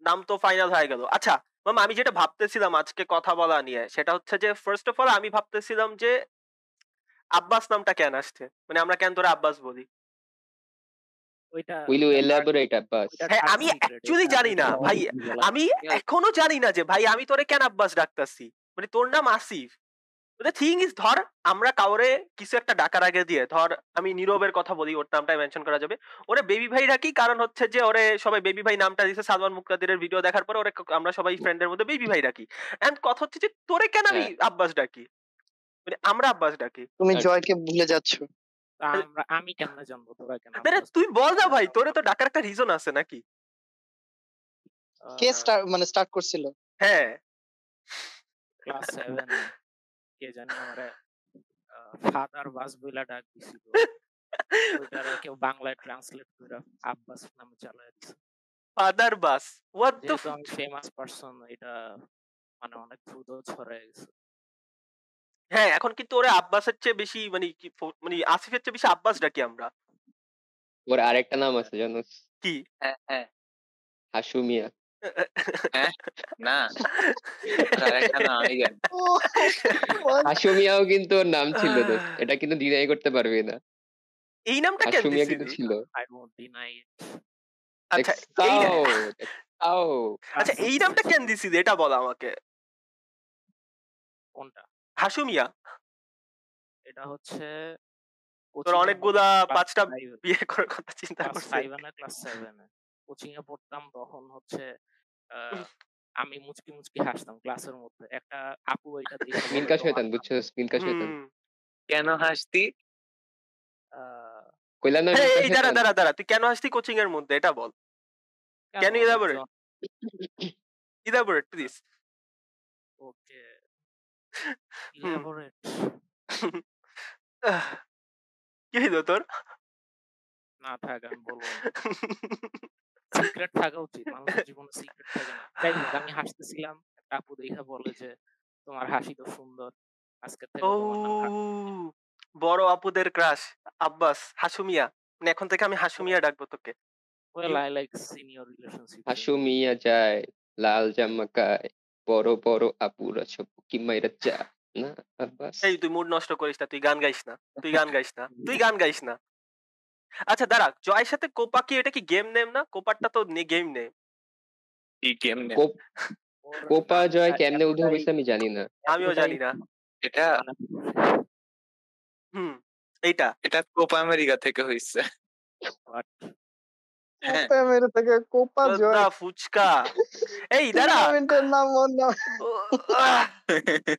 S1: নাম তো ফাইনাল হয়ে গেল। আচ্ছা মামা আমি যেটা ভাবতেছিলাম আজকে কথা বলা নিয়ে সেটা হচ্ছে যে ফার্স্ট অফ অল আমি ভাবতেছিলাম যে আব্বাস নামটা কেন আসছে? মানে আমরা কেন তোরা আব্বাস বলি?
S5: ওইটা
S3: উইল ইউ এলাবোরেট আব্বাস?
S1: হ্যাঁ, আমি
S5: এটা?
S1: জানি না, ভাই, আমি এখনও জানি না যে ভাই আমি তোরে কেন আব্বাস ডাকতাছি? মানে তোর নাম আসিফ। থিং ইজ ধর আমরা কাউরে কিছু একটা ডাকার আগে দিয়ে ধর আমি নীরবের কথা বলি ওর নামটা মেনশন করা যাবে। ওরে বেবি ভাই ডাকি কারণ হচ্ছে যে ওরে সবাই বেবি ভাই নামটা দিছে সালমান মুক্তাদিরের ভিডিও দেখার পর ওরে আমরা সবাই ফ্রেন্ডের মধ্যে বেবি ভাই ডাকি এন্ড কথা হচ্ছে যে তোরে কেন আমি আব্বাস ডাকি? মানে আমরা আব্বাস ডাকি।
S6: তুমি। জয়কে ভুলে যাচ্ছ।
S5: আমি কেমনে জানব তোরা কেন
S1: তুই বল না ভাই তোরে তো ডাকার একটা রিজন আছে নাকি?
S6: কে স্টার্ট মানে স্টার্ট করছিল?
S1: হ্যাঁ।
S5: ক্লাস সেভেন কে জানি আমারে ফাদার বাস বইলা ডাক দিছিল। কেউ বাংলায় ট্রান্সলেট করে আব্বাস নামে চালায় দিছে।
S1: Father bus? হোয়াট দ্য
S5: আমি ফেমাস পারসন এটা মানে অনেক দ্রুত ছড়ায় গেছে।
S1: হ্যাঁ এখন কিন্তু ওরা আব্বাসের চেয়ে বেশি মানে কি মানে আসিফের চেয়ে বেশি আব্বাস ডাকি আমরা।
S3: ওর আরেকটা নাম আছে জানো
S1: কি?
S4: হ্যাঁ হ্যাঁ।
S3: হাসু মিয়া।
S4: না।
S3: মিয়াও কিন্তু ওর নাম ছিল এটা কিন্তু ডিনাই করতে পারবে না।
S1: এই নামটা
S3: কিন্তু ছিল।
S5: আই ওন্ট ডিনাই
S1: আচ্ছা। আচ্ছা এই নামটা কেন দিছিস এটা বল আমাকে।
S5: কোনটা?
S1: হাসু মিয়া
S5: এটা হচ্ছে
S1: তোর অনেকগুলা পাঁচটা
S5: বিয়ে
S1: বিয়ে করার কথা চিন্তা
S5: ক্লাস
S1: করছিস
S5: ক্লাস সেভেন কোচিং এ। পড়তাম তখন হচ্ছে আমি মুচকি মুচকি হাসতাম ক্লাসের মধ্যে। একটা আপু এটা দেখে
S3: মিনকা
S5: "তোমার
S3: শয়তান বুঝছ মিনকা শয়তান
S4: কেন হাসতি?
S3: কইলা না
S1: এই দাঁড়া দাঁড়া দাঁড়া। তুই কেন আসতি কোচিং এর মধ্যে? এটা বল।
S5: কেন? একজন-
S1: ইলাবোরেট প্লিজ
S5: ওকে। ইলাবোরেট
S1: কি হইল তোর?
S5: না থাক আমি বলব সিক্রেট থাকা উচিত। মানুষের জীবনে সিক্রেট থাকে না। আমি হাসতেছিলাম। একটা আপু দেখা বলে যে তোমার হাসি তো সুন্দর। আজকে থেকে
S1: বড় আপুদের ক্রাশ আব্বাস হাসুমিয়া। মানে এখন থেকে আমি হাসুমিয়া ডাকবো তোকে।
S5: Well I like senior relationship
S3: Hasu মিয়া যায় লাল জামা গায় বড় বড় আপুরা সব কি মাইরা চা না আব্বাস?
S1: এই তুই মুড নষ্ট করিস না তুই গান গাইস না তুই গান গাইস না তুই গান গাইস না। আচ্ছা দাঁড়া জয়ের সাথে কোপা কি এটা কি গেম নেম না? কোপারটা তো গেম নেম
S4: কি গেম নেই
S3: কোপ- কোপা জয় কেমনে উদ্ভব
S5: এতটাই-
S3: হয়েছে আমি জানি না।
S1: আমিও জানি না।
S4: এটা
S1: হুম এইটা।
S4: এটা কোপা আমেরিকা থেকে হইছে হ্যাঁ।
S6: কোপা মেরে থেকে কোপা জয়।
S1: দা ফুচকা। এই দাঁড়া
S6: টুর্নামেন্টের নাম ওর নাম
S1: ও, আহ!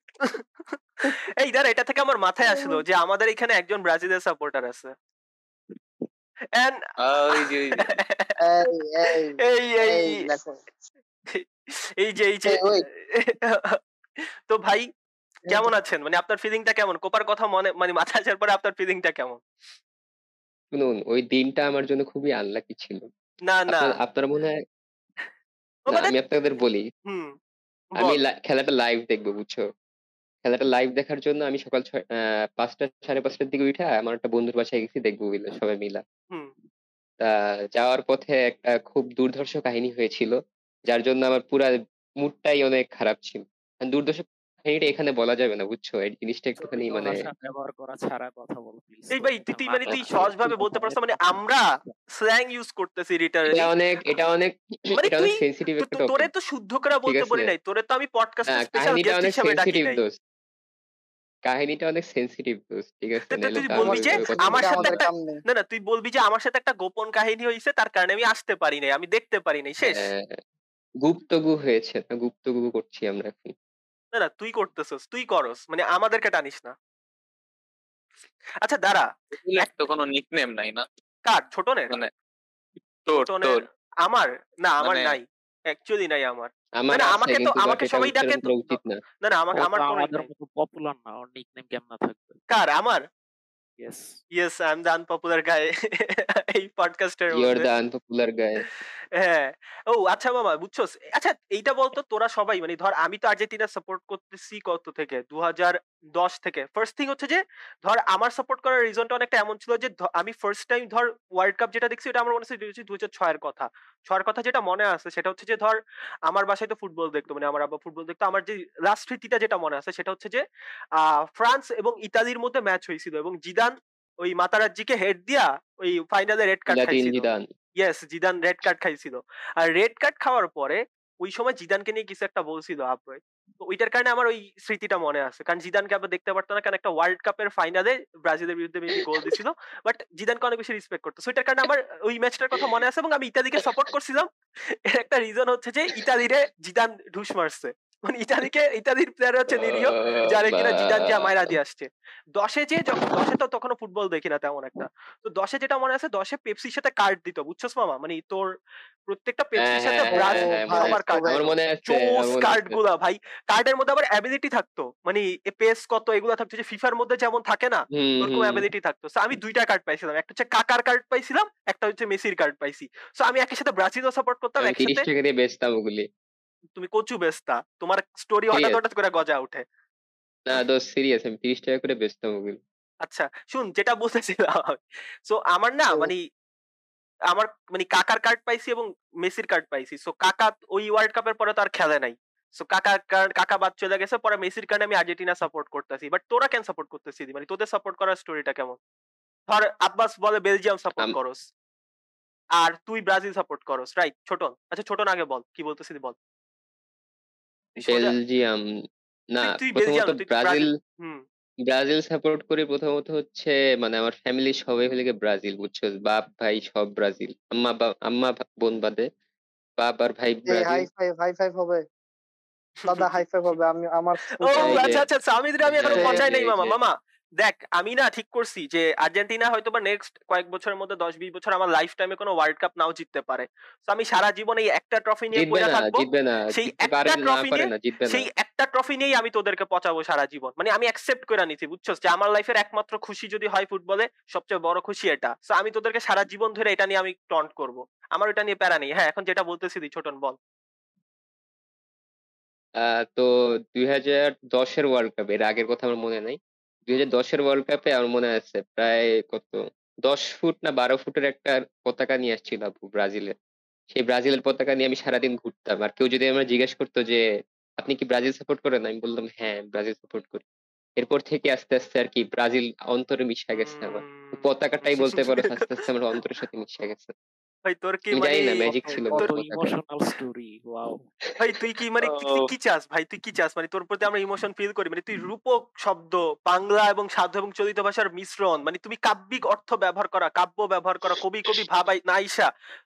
S1: এই দাঁড়া এটা থেকে আমার মাথায় আসলো যে আমাদের এখানে একজন ব্রাজিলের সাপোর্টার আছে। And
S6: এই এই
S1: এই যে এই যে তো ভাই কেমন আছেন? মানে আপনার ফিলিংটা কেমন? কোপার কথা মনে মানে মাথায় আসার পরে আপনার ফিলিংটা কেমন?
S3: শুনুন ওই দিনটা আমার জন্য খুবই আনলাকি ছিল।
S1: না না।
S3: আপনার- মনে হয় আমি আপনাদের বলি
S1: হুম
S3: আমি খেলাটা লাইভ দেখব বুঝছ? খেলাটা লাইভ দেখার জন্য আমি সকাল ছয় আহ, পাঁচটা সাড়ে পাঁচটার দিকে উঠে আমার একটা বন্ধুর বাসায় গেছি দেখব বলে সবাই মিলা। তা যাওয়ার পথে একটা খুব দুর্ধর্ষ কাহিনী হয়েছিল যার জন্য আমার পুরা মুডটাই অনেক খারাপ ছিল। দুর্ধর্ষ কাহিনীটা এখানে বলা যাবে না বুঝছ? এই জিনিসটা একটুখানি মানে
S5: ব্যবহার করা ছাড়া কথা বল প্লিজ
S1: এই ভাই তুই মানে তুই সহজ ভাবে বলতে পারছ মানে আমরা স্ল্যাং ইউজ করতেছি রিটার্ন
S3: এটা অনেক এটা অনেক
S1: মানে
S3: এটা অনেক
S1: তুই-
S3: সেন্সিটিভ একটা
S1: তোরে তো শুদ্ধ করে বলতে। বলি নাই তোরে তো আমি পডকাস্ট স্পেশাল গেস্ট হিসেবে ডাকি নাই।
S3: কাহিনীটা অনেক সেন্সিটিভ ঠিক আছে?
S1: তুই বলবি
S3: আমার
S1: যে আমার সাথে
S3: না।
S1: একটা- না না তুই বলবি যে আমার সাথে একটা গোপন কাহিনী হয়েছে তার কারণে আমি আসতে পারি নাই আমি দেখতে পারি নাই শেষ।
S3: হ্যাঁ, গুপ্তগু হয়েছে না গুপ্তগু করছি আমরা এখন।
S1: না না তুই করতেছস তুই করস মানে আমাদেরকে টানিস না। আচ্ছা দাঁড়া
S4: তো কোনো নিকনেম নাই না।
S1: কার? ছোটনের?
S4: মানে তোর তোর।
S1: আমার? না আমার
S4: মানে-
S1: নাই। অ্যাকচুয়ালি নাই আমার।
S3: আমার
S1: না,
S3: আছে
S1: আমাকে তো-
S3: কিন্তু
S1: আমাকে
S3: but এটা
S1: সবাই ডাকে
S3: উচ্চারণ
S1: তো-
S3: করা উচিত না।
S1: না না আমাকে
S5: ও
S1: আমার
S5: তো
S1: কোনো
S5: আমাদের
S1: নাই।
S5: মতো পপুলার না ওর নিকনেম কেমন থাকবে।
S1: কার? আমার?
S5: Yes
S1: yes I am the unpopular guy এই পডকাস্টের
S3: ইউর দ্য আনপপুলার গায়
S1: হ্যাঁ। ও আচ্ছা মামা বুঝছস আচ্ছা এইটা বলতো তোরা সবাই মানে ধর আমি তো আর্জেন্টিনা সাপোর্ট করতেছি কত থেকে? দু দশ থেকে। ফার্স্ট থিং হচ্ছে যে ধর আমার সাপোর্ট করার রিজনটা অনেকটা এমন ছিল যে আমি ফার্স্ট টাইম ধর ওয়ার্ল্ড কাপ যেটা দেখছি ওটা আমার মনে হচ্ছে দু হাজার ছয়ের কথা। ছয়ের কথা যেটা মনে আছে সেটা হচ্ছে যে ধর আমার বাসায় তো ফুটবল দেখতো মানে আমার আব্বা ফুটবল দেখতো। আমার যে লাস্ট স্মৃতিটা যেটা মনে আছে সেটা হচ্ছে যে আহ, ফ্রান্স এবং ইতালির মধ্যে ম্যাচ হয়েছিল এবং জিদান ওই মাতারাজ্জিকে হেড দিয়া ওই ফাইনালে রেড কার্ড খাইছিল।
S3: Zidane.
S1: Yes Zidane red card খাইছিল। আর রেড কার্ড খাওয়ার পরে ওই সময় জিদানকে নিয়ে কিছু একটা বলছিল আব্রয় তো ওইটার কারণে আমার ওই স্মৃতিটা মনে আছে। কারণ জিদানকে আবার দেখতে পারতো না, কারণ একটা ওয়ার্ল্ড কাপের ফাইনালে ব্রাজিলের বিরুদ্ধে বেশি গোল দিছিল। বাট জিদানকে অনেক বেশি রেসপেক্ট করতো। So ওইটার কারণে আমার ওই ম্যাচটার কথা মনে আছে এবং আমি ইতালিকে সাপোর্ট করছিলাম। এর একটা রিজন হচ্ছে যে ইতালিরে জিদান ঢুস মারছে। মানে ইতালিকে ইতালির প্লেয়ার হচ্ছে নিরীহ যারা কিনা জিদান যা মাইরা দিয়ে আসছে। দশে যে যখন দশে তো তখনও ফুটবল দেখি না তেমন একটা। তো দশে যেটা মনে আছে দশে পেপসির সাথে কার্ড দিত বুঝছস মামা? মানে তোর প্রত্যেকটা পেপসির সাথে
S3: হ্যাঁ,
S1: ব্রাজিল
S6: হ্যাঁ, হ্যাঁ,
S1: আমার কার্ড
S3: মনে
S1: চোস কার্ড। গুলা ভাই। কার্ডের মধ্যে আবার অ্যাবিলিটি থাকতো। মানে পেস কত এগুলো থাকতো যে ফিফার মধ্যে যেমন থাকে না ওরকম। অ্যাবিলিটি থাকতো। সো আমি দুইটা কার্ড পাইছিলাম। একটা হচ্ছে কাকার কার্ড পাইছিলাম একটা হচ্ছে মেসির কার্ড পাইছি। সো আমি একই সাথে ব্রাজিলও সাপোর্ট করতাম একসাথে
S3: টাকা দিয়ে বেচতাম ওগুলি।
S1: তুমি কচু বেস্তা তোমার স্টোরি হঠাৎ হঠাৎ করে গজা উঠে
S3: না দোষ সিরিয়াস আমি তিরিশ টাকা করে বেচতাম ওগুলি।
S1: আচ্ছা শুন যেটা বলতেছিলাম সো আমার না মানে আমার মানে কাকার কার্ড পাইছি এবং মেসির কার্ড পাইছি। সো কাকা ওই ওয়ার্ল্ড কাপের পরে তো আর খেলে নাই। সো কাকা কাকা বাদ চলে গেছে পরে মেসির কারণে আমি আর্জেন্টিনা সাপোর্ট করতেছি। বাট তোরা কেন সাপোর্ট করতেছিস মানে তোদের সাপোর্ট করার স্টোরিটা কেমন? ধর আব্বাস বলে বেলজিয়াম সাপোর্ট করস আর তুই ব্রাজিল সাপোর্ট করস রাইট ছোটন আচ্ছা ছোটন আগে বল কি বলতেছিস বল?
S3: বেলজিয়াম না প্রথমত ব্রাজিল ব্রাজিল? সাপোর্ট করি প্রথমত হচ্ছে মানে আমার ফ্যামিলি সবাই হলে গিয়ে ব্রাজিল বুঝছ? বাপ ভাই সব ব্রাজিল। আম্মা বা- আম্মা বোন বাদে বাপ আর ভাই
S6: Brazil.
S3: High
S6: five high five হবে। দাদা হাই ফাইভ হবে। আমি আমার
S1: ও আচ্ছা আচ্ছা আমি
S3: আমি এখনও
S1: পৌঁছাই নাই মামা মামা। দেখ আমি না ঠিক করছি যে আর্জেন্টিনা হয়তো বা নেক্সট কয়েক বছরের মধ্যে দশ বিশ বছর আমার লাইফ টাইমে কোনো ওয়ার্ল্ড কাপ নাও জিততে পারে। তো আমি সারা জীবন এই একটা ট্রফি নিয়ে পড়ে থাকব। সেই একটা
S3: পারে
S1: নিয়ে- সেই একটা ট্রফি নিয়েই আমি তোদেরকে পচাবো সারা জীবন। মানে আমি অ্যাকসেপ্ট করে নিছি বুঝছ যে আমার লাইফের একমাত্র খুশি যদি হয় ফুটবলে সবচেয়ে বড় খুশি এটা। তো আমি তোদেরকে সারা জীবন ধরে এটা নিয়ে আমি টন্ট করব। আমার এটা নিয়ে প্যারা নেই। হ্যাঁ এখন যেটা বলতেছি দি ছোটন বল।
S3: তো দুই হাজার দশের ওয়ার্ল্ড কাপ এর আগের কথা আমার মনে নাই। দুই হাজার দশের ওয়ার্ল্ড কাপে আমার মনে আছে প্রায় কত, দশ ফুট না বারো ফুটের একটা পতাকা নিয়ে আসছিল আপু ব্রাজিলের সেই ব্রাজিলের পতাকা নিয়ে আমি সারাদিন ঘুরতাম। আর কেউ যদি আমার জিজ্ঞেস করতো যে, আপনি কি ব্রাজিল সাপোর্ট করেন? আমি বললাম হ্যাঁ ব্রাজিল সাপোর্ট করি। এরপর থেকে আস্তে আস্তে আর কি ব্রাজিল অন্তরে মিশে গেছে আমার। পতাকাটাই বলতে পারো, আস্তে আস্তে আমার অন্তরের সাথে মিশে গেছে।
S1: ভাই তোর কি মানে
S3: ম্যাজিক ছিল
S6: কত
S5: ইমোশনাল স্টোরি ওয়াও
S1: ভাই তুই কি মানে
S4: ও।
S1: কি চাস ভাই? তুই কি চাস? মানে তোর প্রতি আমরা ইমোশন ফিল করি। মানে তুই রূপক শব্দ বাংলা এবং সাধু এবং চলিত ভাষার মিশ্রণ মানে তুমি কাব্যিক অর্থ ব্যবহার করা কাব্য ব্যবহার করা কবি কবি ভাবাই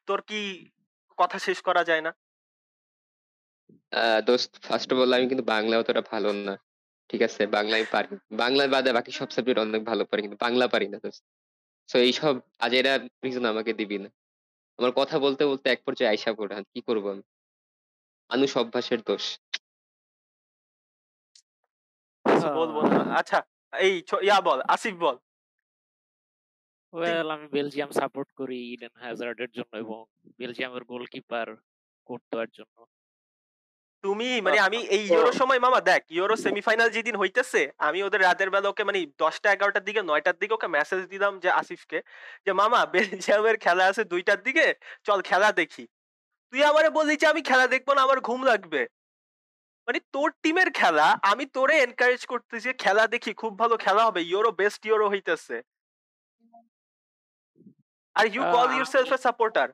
S1: তোর কি কথা শেষ করা যায় না?
S3: আহ, দোস্ত ফার্স্ট অফ অল আমি কিন্তু বাংলা অতটা ভালো না। ঠিক আছে বাংলা আমি পারি বাংলা বাদে বাকি সব সাবজেক্ট অনেক ভালো পারি কিন্তু বাংলা পারি না দোস্ত। তো এইসব আজেরা রিজন আমাকে দিবি না। আমার কথা বলতে বলতে এক পর্যায়ে আইসা পড়ে আর কি করব আমি? মানুষ অভ্যাসের দোষ।
S1: কিছু বলব না আচ্ছা এই ইয়া বল আসিফ বল।
S5: ওয়েল আমি বেলজিয়াম সাপোর্ট করি ইডেন হ্যাজার্ডের জন্য এবং বেলজিয়ামের গোলকিপার কোর্তোয়ার জন্য।
S1: তুমি মানে আমি এই ইউরো সময় মামা দেখ ইউরো সেমিফাইনাল যেদিন হইতেছে আমি ওদের রাতের বেলা ওকে মানে দশটা এগারোটার দিকে নয়টার দিকে ওকে মেসেজ দিলাম যে আসিফকে যে মামা বেলজিয়ামের খেলা আছে দুইটার দিকে চল খেলা দেখি। তুই আমারে বললি যে আমি খেলা দেখব না আমার ঘুম লাগবে। মানে তোর টিমের খেলা আমি তোরে এনকারেজ করতেছি যে খেলা দেখি খুব ভালো খেলা হবে ইউরো বেস্ট ইউরো হইতেছে।
S5: Are
S1: you call yourself a supporter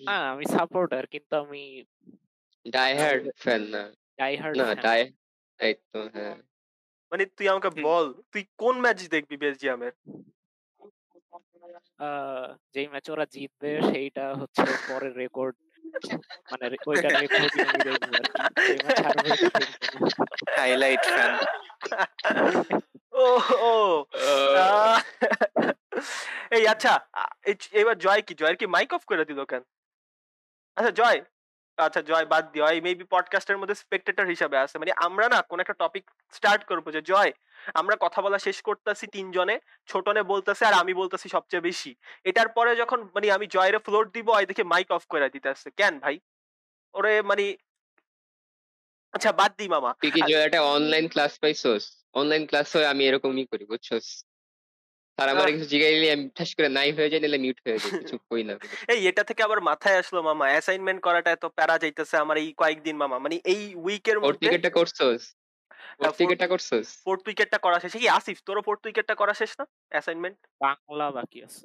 S5: না আমি সাপোর্টার কিন্তু আমি
S3: ডাই হার্ড ফ্যান না।
S5: ডাই হার্ড
S3: না ডাই এই তো হ্যাঁ।
S1: মানে তুই আমাকে বল তুই কোন ম্যাচ দেখবি বেলজিয়ামের?
S5: যেই ম্যাচ ওরা জিতবে সেইটা হচ্ছে পরের রেকর্ড মানে ওইটা রেকর্ড।
S4: হাইলাইট ফ্যান
S1: ও ও আহ, এই আচ্ছা এবার জয় কি? জয়ের কি মাইক অফ করে দিল কেন? আচ্ছা জয়। আচ্ছা জয় বাদ দিও এই মেবি পডকাস্টের মধ্যে স্পেকটেটর হিসাবে আছে। মানে আমরা না কোন একটা টপিক স্টার্ট করব যে জয় আমরা কথা বলা শেষ করতেছি তিনজনে ছোটনে বলতেছে আর আমি বলতেছি সবচেয়ে বেশি। এটার পরে যখন মানে আমি জয়ের ফ্লোর দিব ওই দেখে মাইক অফ করে দিতে আসছে কেন ভাই? ওরে মানে আচ্ছা বাদ দি মামা।
S3: তুই কি জয়াটা অনলাইন ক্লাস পাইছস? অনলাইন ক্লাস হয়ে আমি এরকমই করি বুঝছস? তার আমার। কিছু জিগাইলে আমি ঠাস করে নাই হয়ে যায় নাহলে মিউট হয়ে যায় কিছু কই না।
S1: এই এটা থেকে আবার মাথায় আসলো মামা অ্যাসাইনমেন্ট করাটা এত প্যারা যাইতেছে আমার এই কয়েকদিন মামা মানে এই উইকের
S3: ওর
S1: মধ্যে
S3: টিকেটটা করছস?
S1: ফোর্থ উইকেটটা করা শেষ কি আসিফ তোরও ফোর্থ উইকেটটা করা শেষ না অ্যাসাইনমেন্ট
S5: বাংলা বাকি আছে।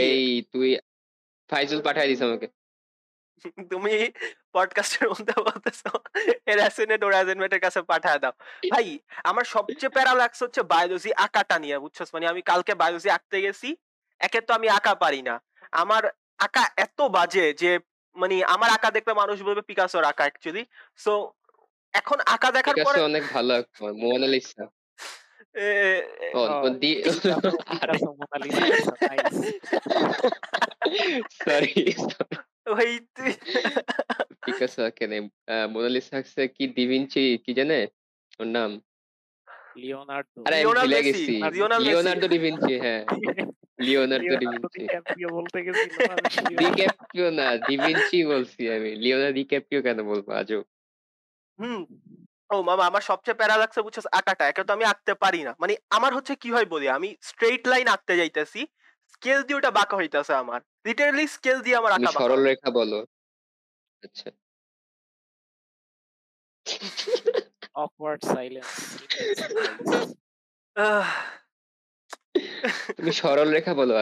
S3: এই তুই ফাইজুল পাঠাই দিস আমাকে।
S1: তুমি পডকাস্টের মধ্যে বলতেছো এর অ্যাসাইনমেন্ট ওর অ্যাসাইনমেন্টের কাছে পাঠায় দাও। ভাই আমার সবচেয়ে প্যারা লাগছে হচ্ছে বায়োলজি আঁকাটা নিয়ে বুঝছস? মানে আমি কালকে বায়োলজি আঁকতে গেছি একে তো আমি আঁকা পারি না। আমার আঁকা এত বাজে যে মানে আমার আঁকা দেখলে মানুষ বলবে পিকাসোর আঁকা অ্যাকচুয়ালি সো এখন আঁকা দেখার পরে
S3: পিকাসো অনেক ভালো মোনালিসা. সরি
S1: ওই তুই
S3: পিকাসো আঁকে নাই মোনালিসা কি ডিভিনচি কি জানে? ওর নাম?
S5: লিওনার্দো।
S3: আরে ভুলে গেছি। লিওনার্দো ডিভিনচি হ্যাঁ। লিওনার্দো
S5: লিওনার্দো
S3: ডিভিনচি
S5: বলতে গেছিল
S3: ডিক্যাপ্রিও না ডিভিনচি বলছি আমি। লিওনার্দো ডিক্যাপ্রিও কেন বলব আজও?
S1: হুম। ও মামা আমার সবচেয়ে প্যারা লাগছে বুঝছ আঁকাটা একে তো আমি আঁকতে পারি না। মানে আমার হচ্ছে কি হয় বলি আমি স্ট্রেট লাইন আঁকতে যাইতেছি স্কেল দিয়ে ওটা বাঁকা হইতেছে আমার। লিটারালি স্কেল দিয়ে আমার আঁকা বাঁকা
S3: সরল রেখা বলো। আচ্ছা।
S5: Awkward silence. Intense silence.
S1: আহ,
S3: তুমি সরল রেখা বলো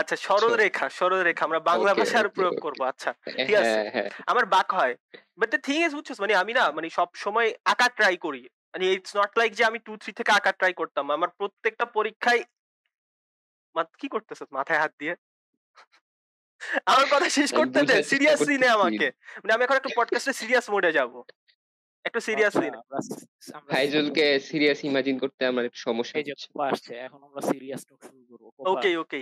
S1: আচ্ছা সরল রেখা সরল। রেখা আমরা বাংলা ভাষার প্রয়োগ. করব আচ্ছা ঠিক আছে।
S3: হ্যাঁ হ্যাঁ।
S1: আমার বাক হয়। বাট দ্য থিং ইজ বুঝছ মানে আমি না মানে সব সময় আঁকা ট্রাই করি। মানে ইটস নট লাইক যে আমি টু থ্রি থেকে আঁকা ট্রাই করতাম। আমার প্রত্যেকটা পরীক্ষায় কি করতেছ মাথায় হাত দিয়ে? আমার কথা শেষ করতে দে সিরিয়াসলি নে আমাকে। মানে আমি এখন একটু পডকাস্টে সিরিয়াস মোডে যাব। একটু সিরিয়াসলি
S5: আমরা
S3: ফাইজুলকে সিরিয়াস ইমাজিন করতে আমার একটু সমস্যা হচ্ছে।
S5: আসছে এখন আমরা সিরিয়াস টক শুরু করব
S1: ওকে ওকে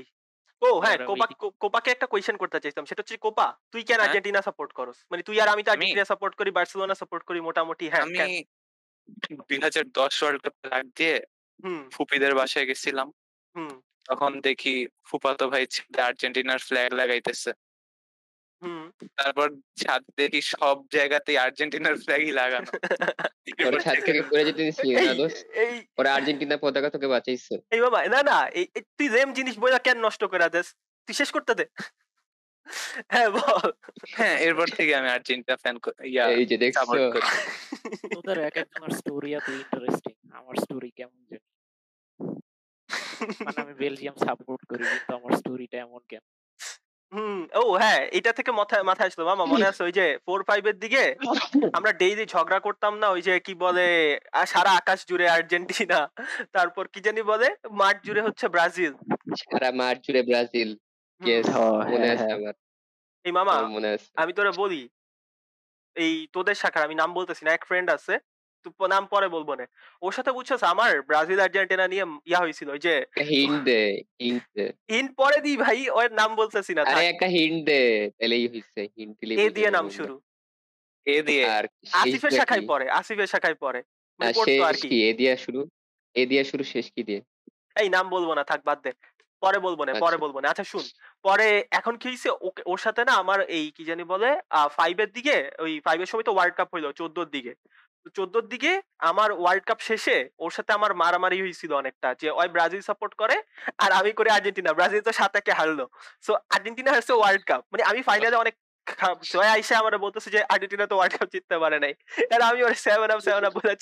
S1: ও হ্যাঁ কোপা কোপাকে একটা কোয়েশ্চেন করতে চাইতাম সেটা হচ্ছে কোপা তুই কেন
S4: হ্যাঁ?
S1: আর্জেন্টিনা সাপোর্ট করস? মানে তুই আর আমি তো? আর্জেন্টিনা সাপোর্ট করি বার্সেলোনা সাপোর্ট করি মোটামুটি হ্যাঁ
S4: আমি
S1: কেন?
S4: দুই হাজার দশ ওয়ার্ল্ড কাপ লাগ দিয়ে
S1: হুম।
S4: ফুপিদের বাসায় গেছিলাম।
S1: হুম।
S4: তখন দেখি ফুফাতো ভাই আর্জেন্টিনার ফ্ল্যাগ লাগাইতেছে। তারপর ছাদ দেখি সব জায়গাতেই আর্জেন্টিনার ফ্ল্যাগই লাগানো।
S3: ছাদ থেকে পড়ে যেতে না
S1: এই
S3: ওরা আর্জেন্টিনা পতাকা তোকে বাঁচাইছে।
S1: এই বাবা না না তুই রেম জিনিস বইলা কেন নষ্ট করে দেস? তুই শেষ করতে দে। হ্যাঁ বল।
S4: হ্যাঁ এরপর থেকে আমি আর্জেন্টিনা ফ্যান ইয়া
S3: এই যে দেখছ।
S5: তোদের এক একজনের স্টোরি এত ইন্টারেস্টিং আমার স্টোরি কেমন জানি। মানে আমি বেলজিয়াম সাপোর্ট করি কিন্তু আমার স্টোরিটা এমন কেন?
S1: হুম ও হ্যাঁ এটা থেকে মাথায় মাথায় আসলো। মামা মনে আছে ওই যে ফোর ফাইভ এর দিকে? আমরা ডেইলি ঝগড়া করতাম না ওই যে কি বলে সারা আকাশ জুড়ে আর্জেন্টিনা তারপর কি জানি বলে মাঠ জুড়ে হচ্ছে ব্রাজিল।
S3: সারা মাঠ জুড়ে ব্রাজিল মনে আছে আমার।
S1: এই মামা
S3: মনে আছে।
S1: আমি তোরা বলি এই তোদের শাখার আমি নাম বলতেছি না এক ফ্রেন্ড আছে নাম পরে বলব না। ওর সাথে বুঝছস আমার ব্রাজিল আর্জেন্টিনা নিয়ে ইয়া হয়েছিল যে
S3: হিন্ট দে হিন্ট দে
S1: পরে দি ভাই ওর নাম বলতেছি না
S3: আরে একটা হিন্ট দে তাহলেই হইছে হিন্ট দিলে
S1: এ দিয়ে নাম শুরু।
S4: এ দিয়ে।
S3: আর
S1: আসিফের শাখায়? পড়ে আসিফের শাখায় পড়ে মানে
S3: আর
S1: পড়তো আর কি।
S3: এ দিয়া শুরু এ দিয়া শুরু শেষ কি দিয়ে?
S1: এই নাম বলব না থাক বাদ দে। পরে বলব না পরে
S3: আচ্ছা।
S1: বলব না। আচ্ছা শুন পরে এখন কি হয়েছে ওর সাথে না আমার এই কি জানি বলে ফাইভ এর দিকে ওই ফাইভ এর সময় তো ওয়ার্ল্ড কাপ হইল চোদ্দোর দিকে। চোদ্দোর দিকে আমার ওয়ার্ল্ড কাপ শেষে ওর সাথে আমার মারামারি হয়েছিল অনেকটা যে ওই ব্রাজিল সাপোর্ট করে আর আমি করে আর্জেন্টিনা। ব্রাজিল তো সাত একে হারলো। সো আর্জেন্টিনা হারছে ওয়ার্ল্ড কাপ মানে আমি ফাইনালে অনেক আইসে আমার বলতেছে যে আর্জেন্টিনা তো ওয়ার্ল্ড কাপ জিততে পারে নাই। আর আমি ওর সেভেন আপ সেভেন আপ বলে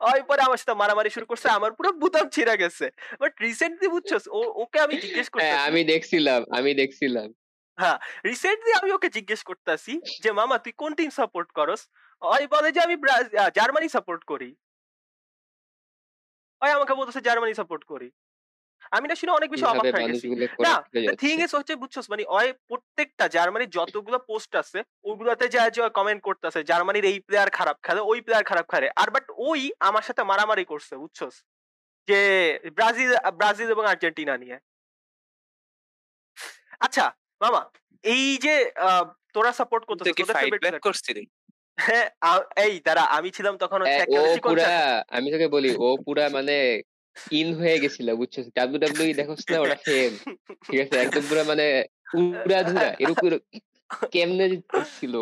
S1: ওই পরে আমার সাথে মারামারি শুরু করছে আমার পুরো বুতাম ছিঁড়ে গেছে। বাট রিসেন্টলি বুঝছস ও- ওকে আমি জিজ্ঞেস
S3: হ্যাঁ
S1: করতেছি
S3: আমি দেখছিলাম আমি দেখছিলাম।
S1: রিসেন্টলি আমি ওকে জিজ্ঞেস করতেছি যে মামা তুই কোন টিম সাপোর্ট করস? ওই বলে যে আমি জার্মানি সাপোর্ট করি। ওই আমাকে বলতেছে জার্মানি সাপোর্ট করি। আমি না শুনে অনেক বেশি অবাক হয়ে গেছি। না থিং ইজ হচ্ছে বুঝছস মানে ওই প্রত্যেকটা জার্মানির যতগুলো পোস্ট আছে ওগুলাতে যা যে কমেন্ট করতেছে জার্মানির এই প্লেয়ার খারাপ খেলে ওই প্লেয়ার খারাপ খেলে। আর বাট ওই আমার সাথে মারামারি করছে বুঝছস? যে ব্রাজিল ব্রাজিল এবং আর্জেন্টিনা নিয়ে। আচ্ছা মামা এই যে তোরা সাপোর্ট করতেছিস তোদের player-
S4: করছিলি?
S1: হ্যাঁ আ- এই দাঁড়া আমি ছিলাম তখন হচ্ছে
S3: ও পুরা। আমি তোকে বলি ও পুরা মানে ইন হয়ে গেছিল বুঝছিস? ডাব্লিউ ডাব্লিউ দেখোস না ওটা ফেম ঠিক আছে? একদম পুরা মানে পুরা ধুরা এরকম কেমনে ছিল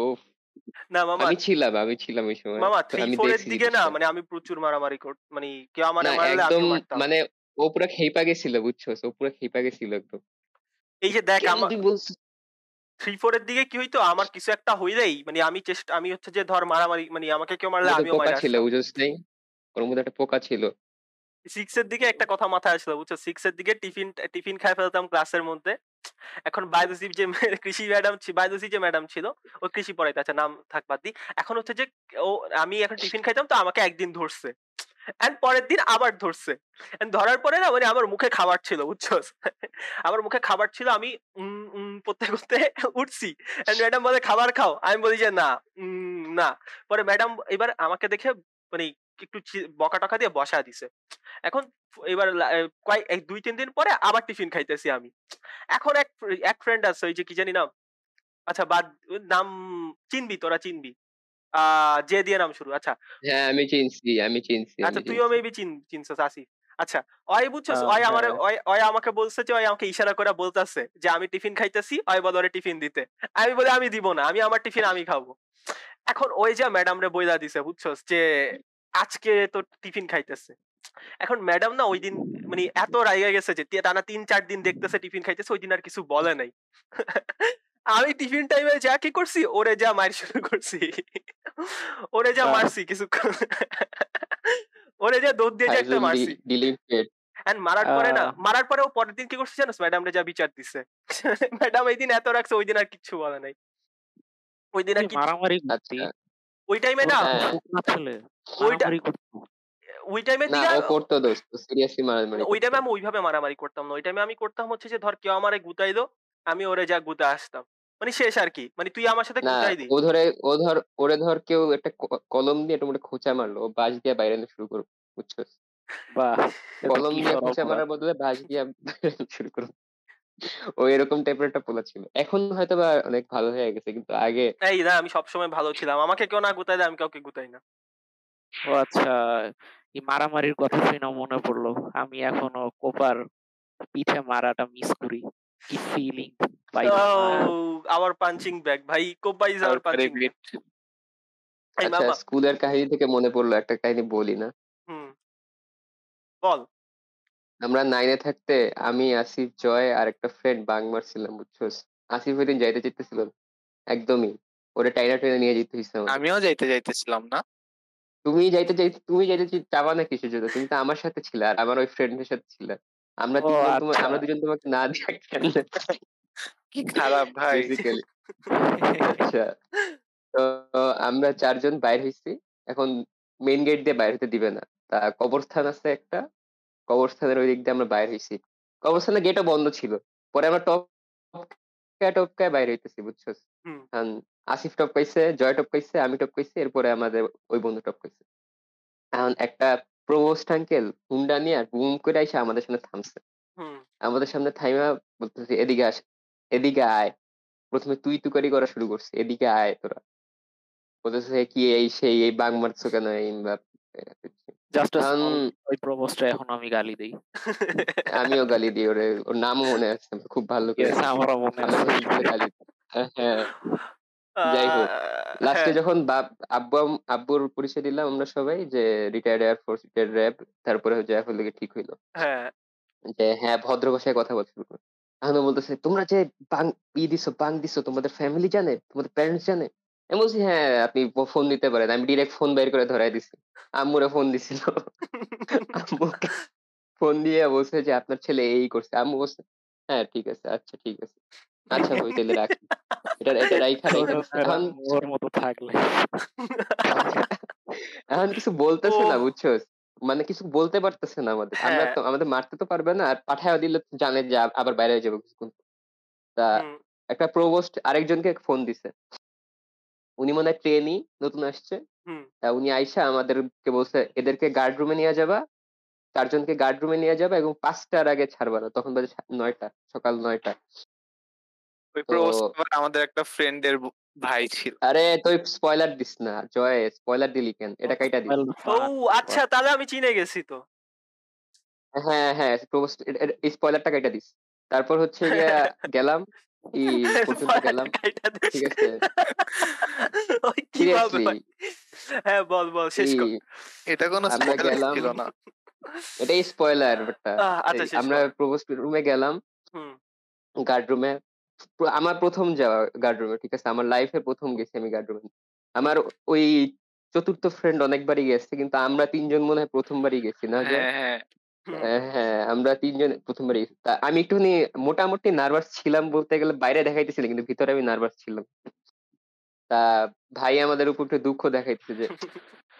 S1: না মামা
S3: আমি ছিলাম আমি ছিলাম ওই সময়
S1: মামা
S3: তো
S1: থ্রি
S3: আমি
S1: ফোর এর
S3: দেখছি
S1: দিকে না
S3: জিনিসটা।
S1: মানে আমি প্রচুর মারামারি কর মানে কেউ আমার
S3: না
S1: মারলে
S3: একদম
S1: আমিও মারতাম
S3: মানে ও পুরা খেপা গেছিল বুঝছস? ও পুরা খেপা গেছিল একদম।
S1: এই যে দেখ
S3: কেন
S1: আমার
S3: তুই বলছিস?
S1: থ্রি ফোর এর দিকে কি হইতো? আমার কিছু একটা হইলেই মানে আমি চেষ্টা আমি হচ্ছে যে ধর মারামারি মানে আমাকে কেউ মারলে আমিও
S3: পোকা
S1: মারা
S3: ছিল বুঝছিস নাই? ওর মধ্যে একটা পোকা ছিল।
S1: সিক্স এর দিকে একটা কথা মাথায় আসলো বুঝছ সিক্স এর দিকে টিফিন টিফিন খাই ফেলতাম ক্লাসের মধ্যে। এখন বায়োলজি যে কৃষি ম্যাডাম বায়োলজি যে ম্যাডাম ছিল ও কৃষি পড়াইতে আচ্ছা নাম থাক বাদ দি। এখন হচ্ছে যে ও আমি এখন টিফিন খাইতাম তো আমাকে একদিন ধরছে। এন্ড পরের দিন আবার ধরছে। ধরার পরে না মানে আমার মুখে খাবার ছিল, বুঝছ? আমার মুখে খাবার ছিল, আমি উম করতে উঠছি। ম্যাডাম বলে, খাবার খাও। আমি বলি যে, না। না। পরে ম্যাডাম এবার আমাকে দেখে মানে একটু বকা টকা দিয়ে বসা দিছে। এখন এবার কয়েক দুই, তিন দিন পরে আবার টিফিন খাইতেছি আমি। এখন এক এক ফ্রেন্ড আছে, ওই যে কি জানি নাম? আচ্ছা বাদ নাম চিনবি, তোরা চিনবি। আহ যে দিয়ে নাম শুরু আচ্ছা।
S3: হ্যাঁ আমি চিনছি আমি চিনছি
S1: আচ্ছা তুইও মেবি চিন চিনছস আসিফ। আচ্ছা ওই বুঝছস
S5: আহ,
S1: ওই আমার
S5: হ্যাঁ।
S1: ওই আমাকে বলছে যে ওই আমাকে ইশারা করে বলতাছে যে আমি টিফিন খাইতেছি ওই বলে ওরে টিফিন দিতে। আমি বলে আমি দিব না আমি আমার টিফিন আমি খাব। এখন ওই যে ম্যাডাম রে বইলা দিছে বুঝছস যে আজকে তো টিফিন খাইতেছে। এখন ম্যাডাম না ওই দিন মানে এত রাইগা গেছে যে টানা তিন চার দিন দেখতেছে টিফিন খাইতেছে ওই দিন আর কিছু বলে নাই। আমি টিফিন টাইমে যা কি করছি ওরে যা মার শুরু করছি। ওরে যা মারছি কিছু ওরে যা দৌড় দিয়ে যে একটা মারছি।
S3: ডিলিটেড
S1: এন্ড মারার পরে না মারার পরে ও পরের দিন কি করছে জানোস? ম্যাডাম রে যা বিচার দিছে। ম্যাডাম এই দিন এত রাখছে ওই দিন আর কিচ্ছু বলে নাই। ওই দিন আর
S5: মারামারি করতি
S3: আচ্ছা।
S1: ওই টাইমে না ওইটা-
S5: মারামারি করতো।
S1: ওই টাইমে
S3: না
S1: দিয়ে
S3: ও করতো দোস্ত সিরিয়াসলি মারামারি
S1: ওই টাইমে আমি ওইভাবে মারামারি করতাম না। ওই টাইমে আমি করতাম হচ্ছে যে ধর কেউ আমারে গুতাইলো আমি ওরে যা গুতা আসতাম। মানে শেষ আর কি মানে তুই আমার সাথে
S3: না
S1: গুতাই দি
S3: ও ধরে ও ধর ওরে ধর কেউ একটা কলম দিয়ে একটা মোটা খোঁচা মারলো। ও বাঁশ দিয়ে বাইরে শুরু করো বুঝছ
S5: বাহ!
S3: কলম দিয়ে খোঁচা মারার বদলে বাঁশ দিয়ে শুরু করো। ও এরকম টাইপের একটা পোলা ছিল। এখন হয়তো বা অনেক ভালো হয়ে গেছে কিন্তু আগে
S1: এই না আমি সবসময় ভালো ছিলাম। আমাকে কেউ না গুতাই দেয় আমি কাউকে গুতাই না।
S5: ও আচ্ছা এই মারামারির কথা শুনে মনে পড়ল। আমি এখনও কোপার পিঠে মারাটা মিস করি। কি ফিলিং
S1: পাঞ্চিং ব্যাগ ভাই কোপাই ইজ আওয়ার পাঞ্চিং ব্যাগ।
S3: আচ্ছা স্কুলের কাহিনী থেকে মনে পড়ল একটা কাহিনী বলি না।
S1: হুম বল।
S3: আমরা নাইনে থাকতে আমি আসিফ জয় আর একটা ফ্রেন্ড বাং মারছিলাম বুঝছোস? আসিফ ওই দিন যাইতে চাইতেছিল। একদমই। ওরে টাইনা টাইনা নিয়ে যেতে আমাদের।
S4: আমিও যাইতে যাইতেছিলাম না।
S3: তুমি যাইতে যাই তুমি যাইতে চাবা না কিসের জন্য? তুমি তো আমার সাথে ছিলে আর আমার ওই ফ্রেন্ডের সাথে ছিলে। আমরা
S5: আচ্ছা।
S3: আমরা দুজন তোমাকে না দিয়া
S4: কি খারাপ ভাই?
S3: আচ্ছা। তো আমরা চারজন বাইর হইছি। এখন মেইন গেট দিয়ে বাইর হতে দিবে না। তা কবরস্থান আছে একটা। কবরস্থানের ওই দিক দিয়ে আমরা বাইর হইছি। কবরস্থানের গেটও বন্ধ ছিল। পরে আমরা টপ টপকায় বাইরে হইতেছি বুঝছ? আসিফ টপ পাইছে জয় টপ পাইছে আমি টপ পাইছি এরপরে আমাদের ওই বন্ধু টপ পাইছে এখন একটা প্রভোস্ট আঙ্কেল হুন্ডা নিয়ে বুম করে এসে আমাদের সামনে থামছে। আমাদের সামনে থাইমা বলতেছে এদিকে আস। এদিকে আয়। প্রথমে তুই তুকারি করা শুরু করছে এদিকে আয় তোরা। বলতেছে কি এই সেই এই বাং মারছো কেন? এই
S5: ওই প্রপোজটা এখন আমি গালি দেই।
S3: আমিও গালি দিই ওরে ওর নামও মনে আছে খুব ভালো করে
S5: আমারও মনে আছে।
S3: গালি হ্যাঁ যাই হোক, লাস্টে
S1: হ্যাঁ,
S3: যখন বাপ আব্বু আব্বুর পরিচয় দিলাম আমরা সবাই যে retired air force retired RAB তারপরে জয়ফুল থেকে ঠিক হইল।
S1: হ্যাঁ।
S3: যে হ্যাঁ ভদ্র ভাষায় কথা বলতে শুরু ও বলতেছে তোমরা যে বাং ই দিছো বাং দিছো তোমাদের ফ্যামিলি জানে তোমাদের প্যারেন্টস জানে? আমি বলছি হ্যাঁ আপনি ফোন দিতে পারেন। আমি ডিরেক্ট ফোন বের করে ধরাই দিছি। আম্মুরে ফোন দিছিল। আম্মুকে ফোন দিয়ে বলছে যে আপনার ছেলে এই করছে। আম্মু বলছে হ্যাঁ ঠিক আছে আচ্ছা ঠিক আছে। আচ্ছা ওই তাহলে রাখি। এটা এটা রাইখা এখন
S5: ওর মতো থাকলে।
S3: এখন কিছু বলতেছে না। বুঝছ মানে কিছু বলতে পারতেছে না আমাদের। আমরা
S1: হ্যাঁ।
S3: তো আমাদের মারতে তো পারবে না আর পাঠায় দিলে জানে যে আবার বাইরে যাবে কিছুক্ষণ। তা একটা প্রভোস্ট আরেকজনকে ফোন দিছে। উনি মনে হয় ট্রেনই নতুন আসছে। তা উনি আইসা আমাদেরকে বলছে এদেরকে গার্ড রুমে নিয়ে যাবা চারজনকে গার্ড রুমে নিয়ে যাবা এবং পাঁচটার আগে ছাড়বা না। তখন বাজে নয়টা সকাল নয়টা।
S4: আমাদের একটা ফ্রেন্ডের ভাই ছিল।
S3: আরে তুই স্পয়লার দিস না জয় স্পয়লার দিলি কেন? এটা কাইটা দিস।
S1: ও আচ্ছা তাহলে আমি চিনে গেছি তো।
S3: হ্যাঁ হ্যাঁ এই স্পয়লারটা কাইটা দিস। তারপর হচ্ছে গেলাম ই পর্যন্ত গেলাম। ঠিক আছে।
S1: ওই কীভাবে হ্যাঁ? বল বল শেষ কর।
S4: এটা কোনো
S3: গেলাম।
S4: ছিল না।
S3: এটাই স্পয়লার
S1: আচ্ছা,
S3: আমরা
S1: কর।
S3: রুমে গেলাম।
S1: হুম।
S3: গার্ড রুমে আমার প্রথম যাওয়া গার্ড রুমে ঠিক আছে? আমার লাইফে প্রথম গেছি আমি গার্ড রুমে আমার ওই চতুর্থ ফ্রেন্ড অনেকবারই গেছে কিন্তু আমরা তিনজন মনে হয় প্রথমবারই গেছি না
S4: হ্যাঁ হ্যাঁ।
S3: হ্যাঁ, হ্যাঁ আমরা তিনজন প্রথমবারই আমি একটুখানি মোটামুটি নার্ভাস ছিলাম বলতে গেলে বাইরে দেখাইতেছিল কিন্তু ভিতরে আমি নার্ভাস ছিলাম। তা ভাই আমাদের উপর একটু দুঃখ দেখাইতেছে যে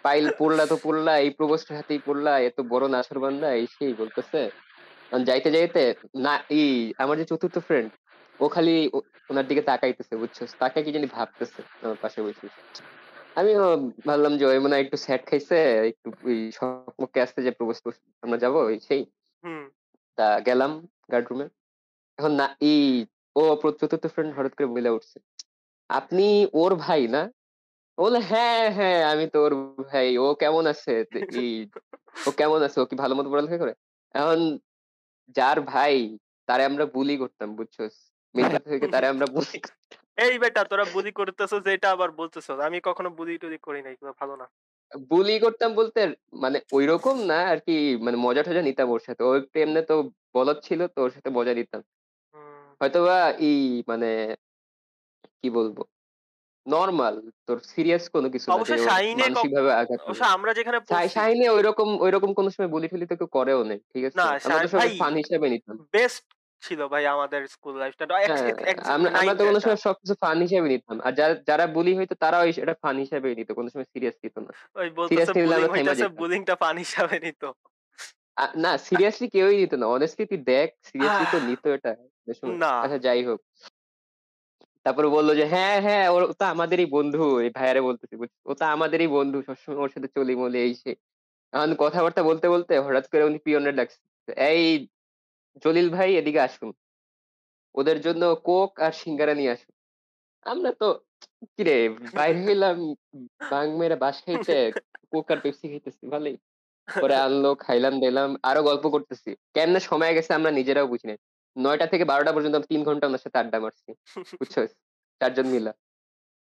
S3: পাইল পড়লা তো পড়লা এই প্রবোস্টের হাতেই পড়লা এত বড় নাছর বান্দা এই সেই বলতেছে? যাইতে যাইতে না এই আমার যে চতুর্থ ফ্রেন্ড ও খালি ওনার দিকে তাকাইতেছে বুঝছ তাকে কি জানি ভাবতেছে আমার পাশে বসে। আমিও ভাবলাম যে ওই মনে হয় একটু স্যাট খাইছে একটু ওই সম্পর্কে আসতে যে প্রপোজ আমরা যাব ওই সেই। তা গেলাম গার্ড রুমে এখন না এই ও চতুর্থ ফ্রেন্ড হঠাৎ করে বলে উঠছে। আপনি ওর ভাই না? ও বলে হ্যাঁ হ্যাঁ আমি তো ওর ভাই। ও কেমন আছে? ও কেমন আছে? ও কি ভালো মতো পড়ালেখা করে? এখন যার ভাই তারে আমরা বুলি করতাম বুঝছ মেন থেকে তারে আমরা করতাম।
S1: এই বেটা তোরা বুলি করতেছো যেটা আবার বলতেছো। আমি কখনো বুলি টুলি করি নাই ভালো না।
S3: বুলি করতাম বলতে মানে ওইরকম না আর কি মানে মজা টজা নিতাম ওর সাথে। ও একটু এমনি তো বলদ ছিল তো ওর সাথে মজা নিতাম। হয়তোবা এই মানে কি বলব নর্মাল তোর সিরিয়াস কোনো কিছু
S1: অবশ্য
S3: মানসিক ভাবে আঘাত
S1: অবশ্য আমরা যেখানে
S3: শাহিনে ওইরকম ওইরকম কোনো সময় বুলি টুলি তো কেউ করেও নেই ঠিক আছে?
S1: না,
S3: আমরা তো সবাই ফান হিসেবে নিতাম।
S1: বেস্ট ছিল ভাই আমাদের স্কুল লাইফটা
S3: হ্যাঁ, আমরা আমরা তো কোনো সময় সবকিছু ফান হিসেবে নিতাম। আর যারা যারা বুলি হইতো তারাও এটা ফান হিসেবে নিত কোনো সময় সিরিয়াস নিত না।
S1: ওই বলতেছে। বুলিংটা পান হিসাবে নিত।
S3: না সিরিয়াসলি কেউই নিত না। অনেস্টলি তুই দেখ সিরিয়াসলি তো নিত এটা। আচ্ছা যাই হোক। তারপরে বলল যে হ্যাঁ হ্যাঁ ওর ও তো আমাদেরই বন্ধু। এই ভাইয়ারে বলতেছি? ও তো আমাদেরই বন্ধু সবসময় ওর সাথে চলি মলি এই সে। এখন কথাবার্তা বলতে বলতে হঠাৎ করে উনি পিয়নের ডাকছে এই জলিল ভাই এদিকে আসুন। ওদের জন্য কোক আর সিঙ্গারা নিয়ে আসুন। আমরা তো কিরে বাইরে হইলাম বাংমের বাস খাইতে কোক আর পেপসি খাইতেছি ভালোই। পরে আনলো খাইলাম দিলাম আরও গল্প করতেছি। কেমনে সময় গেছে আমরা নিজেরাও বুঝি নাই। নয়টা থেকে বারোটা পর্যন্ত আমি তিন ঘণ্টা ওনার সাথে আড্ডা মারছি বুঝছ চারজন মিলা।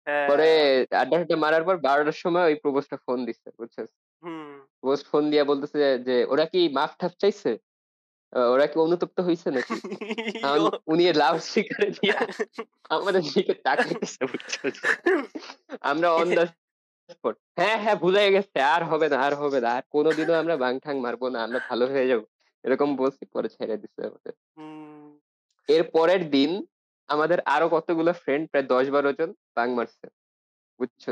S1: হ্যাঁ,
S3: পরে আড্ডা টাড্ডা মারার পর বারোটার সময় ওই প্রবোজটা ফোন দিচ্ছে বুঝছ
S1: হুম।
S3: প্রবোজ ফোন দিয়া বলতেছে যে- ওরা কি মাফ ঠাফ চাইছে? ওরা কি অনুতপ্ত হয়েছে নাকি? উনি লাউড স্পিকারে দিয়া আমাদের দিকে তাকাইতেছে। আমরা অন স্পট হ্যাঁ হ্যাঁ ভুলে গেছে। আর হবে না আর হবে না। আর কোনোদিনও আমরা বাং ঠাং মারবো না আমরা ভালো হয়ে যাব। এরকম বলছি পরে ছেড়ে দিচ্ছে আমাদের। এর পরের দিন আমাদের আরও কতগুলো ফ্রেন্ড প্রায় দশ বারো জন বাং মারছে। বুঝছ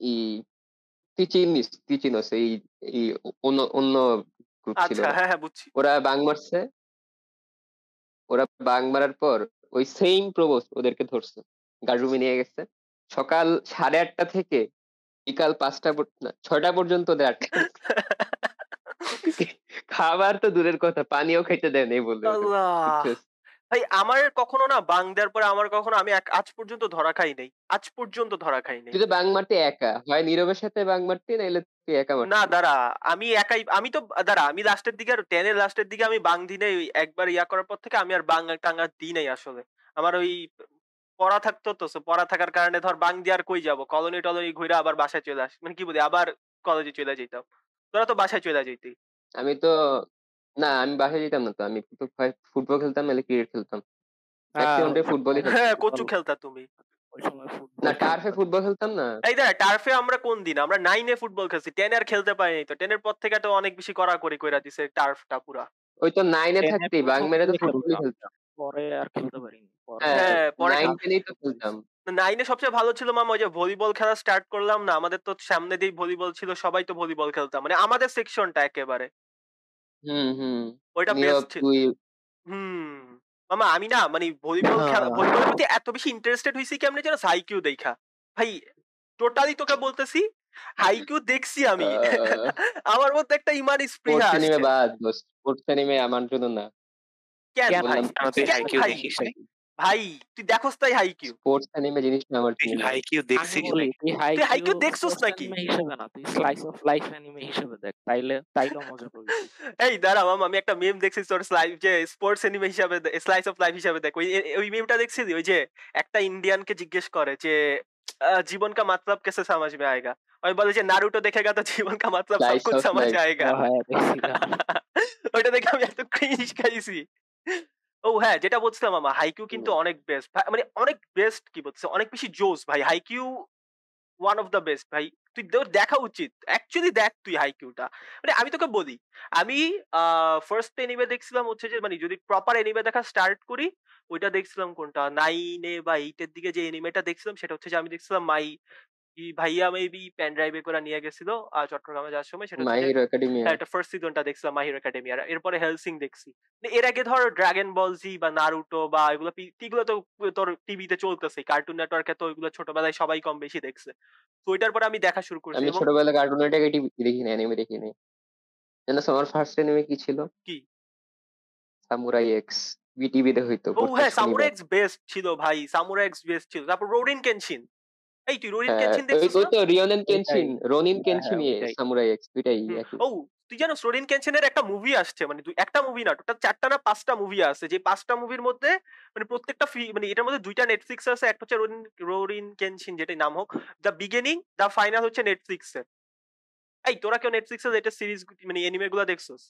S3: ই তুই চিনিস তুই চিনস এই এই অন্য অন্য গ্রুপ ছিল
S1: আচ্ছা। হ্যাঁ হ্যাঁ বুঝছি।
S3: ওরা বাং মারছে। ওরা বাং মারার পর ওই সেম প্রবোস ওদেরকে ধরছে। গার্ড রুমে নিয়ে গেছে। সকাল সাড়ে আটটা থেকে বিকাল পাঁচটা না, ছয়টা পর্যন্ত ওদের আটকে খাবার তো দূরের কথা পানিও খাইতে দেয় নেই বললে?
S1: ভাই আমার কখনো না বাং দেওয়ার পরে আমার কখনো আমি এক- আজ পর্যন্ত ধরা খাই নাই। আজ পর্যন্ত ধরা খাই নাই।
S3: তুই তো বাং মারতে একা? হয় নীরবের সাথে বাং মারতে নাইলে তুই একা মারতি
S1: না দাঁড়া আমি একাই আমি তো দাঁড়া আমি লাস্টের দিকে আর টেনের লাস্টের দিকে আমি বাং দিনে একবার ইয়া করার পর থেকে আমি আর বাং টাঙ্গা দিই নাই আসলে। আমার ওই পড়া থাকতো তো so পড়া থাকার কারণে ধর বাং দিয়ে আর কই যাব? কলোনি টলোনি ঘুরে আবার বাসায় চলে আস মানে কি বলি আবার কলেজে চলে যেতাম তোরা তো বাসায় চলে যেতি
S3: আমি তো না আমি বাসায় যেতাম না তো। আমি তো হয় ফুটবল খেলতাম নাহলে ক্রিকেট খেলতাম। ম্যাক্সিমামটাই ফুটবলই খেলতাম
S1: হ্যাঁ কচু খেলতা তুমি?
S5: ওই সময় ফুটবল
S3: না টার্ফে ফুটবল খেলতাম না।
S1: এই দেখ টার্ফে আমরা কোন দিন? আমরা নাইনে ফুটবল খেলছি। টেন আর খেলতে পারিনি তো। টেনের পর থেকে তো অনেক বেশি কড়াকড়ি কইরা দিছে টার্ফটা পুরা।
S3: ওই তো নাইনে থাকতেই বাং মেরে তো ফুটবলই
S5: খেলতাম। পরে আর খেলতে পারিনি।
S3: হ্যাঁ
S1: হ্যাঁ, পরে
S3: নাইন টেনেই তো খেলতাম।
S1: নাইনে সবচেয়ে ভালো ছিল মামা ওই যে ভলিবল খেলা স্টার্ট করলাম না। আমাদের তো সামনে দিয়ে ভলিবল ছিল সবাই তো ভলিবল খেলতাম। মানে আমাদের সেকশনটা একেবারে।
S3: হুম হুম।
S1: ওইটা
S3: নীরব
S1: বেস্ট
S3: তুই
S1: হুম। মামা আমি না মানে ভলিবল খেলা
S5: হ্যাঁ।
S1: ভলিবলের প্রতি এত বেশি ইন্টারেস্টেড হইছি কেমনে যেন সাইকিউ দেখা। ভাই টোটালি তোকে বলতেছি হাইকিউ দেখছি আমি। আমার মধ্যে একটা ইমান স্পৃহা
S3: স্পোর্টস অ্যানিমে
S1: আসছে।
S3: বাদ স্পোর্টস অ্যানিমে আমার জন্য না।
S1: কেন
S5: কেন
S1: ভাই?
S3: বললাম
S4: কেন তুই
S1: কেন
S4: হাইকিউ
S1: ভাই?
S4: দেখিস নাই
S1: ভাই তুই দেখোস তাই হাইকিউ
S3: স্পোর্টস অ্যানিমে জিনিসটা আমার
S4: তুই
S3: জন্য না।
S4: হাইকিউ
S5: আমি
S4: দেখছিস
S5: বলি
S4: নাই
S5: তুই
S1: হাইকিউ
S5: হাইকিউ
S1: দেখছোস
S5: sports
S1: নাকি?
S5: anime হিসেবে না তুই স্লাইস অফ লাইফ অ্যানিমে হিসেবে দেখ তাইলে তাইলেও মজা পাবি তুই।
S1: এই দাঁড়া মাম আমি একটা মেম দেখছি তোর স্লাইভ যে স্পোর্টস এনিমে হিসাবে স্লাইস অফ লাইফ হিসাবে দেখ ওই ওই মেমটা দেখছিলি ওই যে একটা ইন্ডিয়ানকে জিজ্ঞেস করে যে আহ, জীবন का मतलब कैसे समझ में आएगा ওই বলে যে নারুটো দেখেগা তো জীবন का मतलब सब
S3: Slice
S1: कुछ
S3: of
S1: समझ
S3: life.
S1: आएगा
S5: ও হ্যাঁ দেখছিলাম
S1: ওইটা দেখে আমি এত ক্রিঞ্জ খাইছি ও হ্যাঁ যেটা বলছিলাম মামা হাইকিউ কিন্তু অনেক বেস্ট মানে অনেক বেস্ট কি বলছে অনেক বেশি জোস ভাই। Haikyuu one of the best ভাই। তুই তোর দেখা উচিত। অ্যাকচুয়ালি দেখ তুই হাইকিউটা মানে আমি তোকে বলি আমি ফার্স্ট এনিমে দেখছিলাম হচ্ছে যে মানে যদি প্রপার এনিমে দেখা স্টার্ট করি ওইটা দেখছিলাম কোনটা? নাইনে বা এইটের দিকে যে এনিমেটা দেখছিলাম সেটা হচ্ছে যে আমি দেখছিলাম মাই কি ভাইয়া মেবি পেন ড্রাইভে করে নিয়ে গেছিল চট্টগ্রামে যাওয়ার সময় সেটা
S3: মাই হিরো একাডেমি
S1: এটা ফার্স্ট সিজনটা দেখছিলাম মাহির একাডেমি আর এরপরে হেলসিং দেখছি। মানে এর আগে ধর ড্রাগন বল জি বা নারুটো বা এগুলো এগুলো তো তোর টিভিতে চলতেছে কার্টুন নেটওয়ার্কে তো ওইগুলো ছোটবেলায় সবাই কম বেশি দেখছে। তো ওইটার পরে আমি দেখা শুরু করছি
S3: আমি
S1: এবং
S3: ছোটবেলা কার্টুন নেটওয়ার্কে টিভি দেখিনি অ্যানিমে দেখিনি। জানো আমার ফার্স্ট অ্যানিমে কি ছিল?
S1: কি?
S3: সামুরাই এক্স বিটিভিতে হইতো
S1: ও হ্যাঁ
S3: শনিবার।
S1: সামুরাইক্স বেস্ট ছিল ভাই সামুরাইক্স বেস্ট ছিল। তারপর রোরিন কেনশিন এই তুই
S3: হ্যাঁ,
S1: কেনশিন দেখছিস
S3: ওই তো রিওনেন কেনশিন রোনিন
S5: হ্যাঁ,
S3: কেনশিন
S5: হ্যাঁ,
S3: সামুরাই এক্স দুইটাই
S1: ও তুই জানো রোরিন কেনশিনের একটা মুভি আসছে মানে একটা মুভি না টোটাল চারটা না পাঁচটা মুভি আছে যে পাঁচটা মুভির মধ্যে মানে প্রত্যেকটা ফি- মানে এটার মধ্যে দুইটা নেটফ্লিক্স আছে একটা হচ্ছে রোরিন রোরিন কেনশিন যেটাই নাম হোক দ্য বিগিনিং দ্য ফাইনাল হচ্ছে নেটফ্লিক্স এর। এই তোরা কেউ নেটফ্লিক্স এর এটা সিরিজ মানে এনিমে গুলো দেখছস?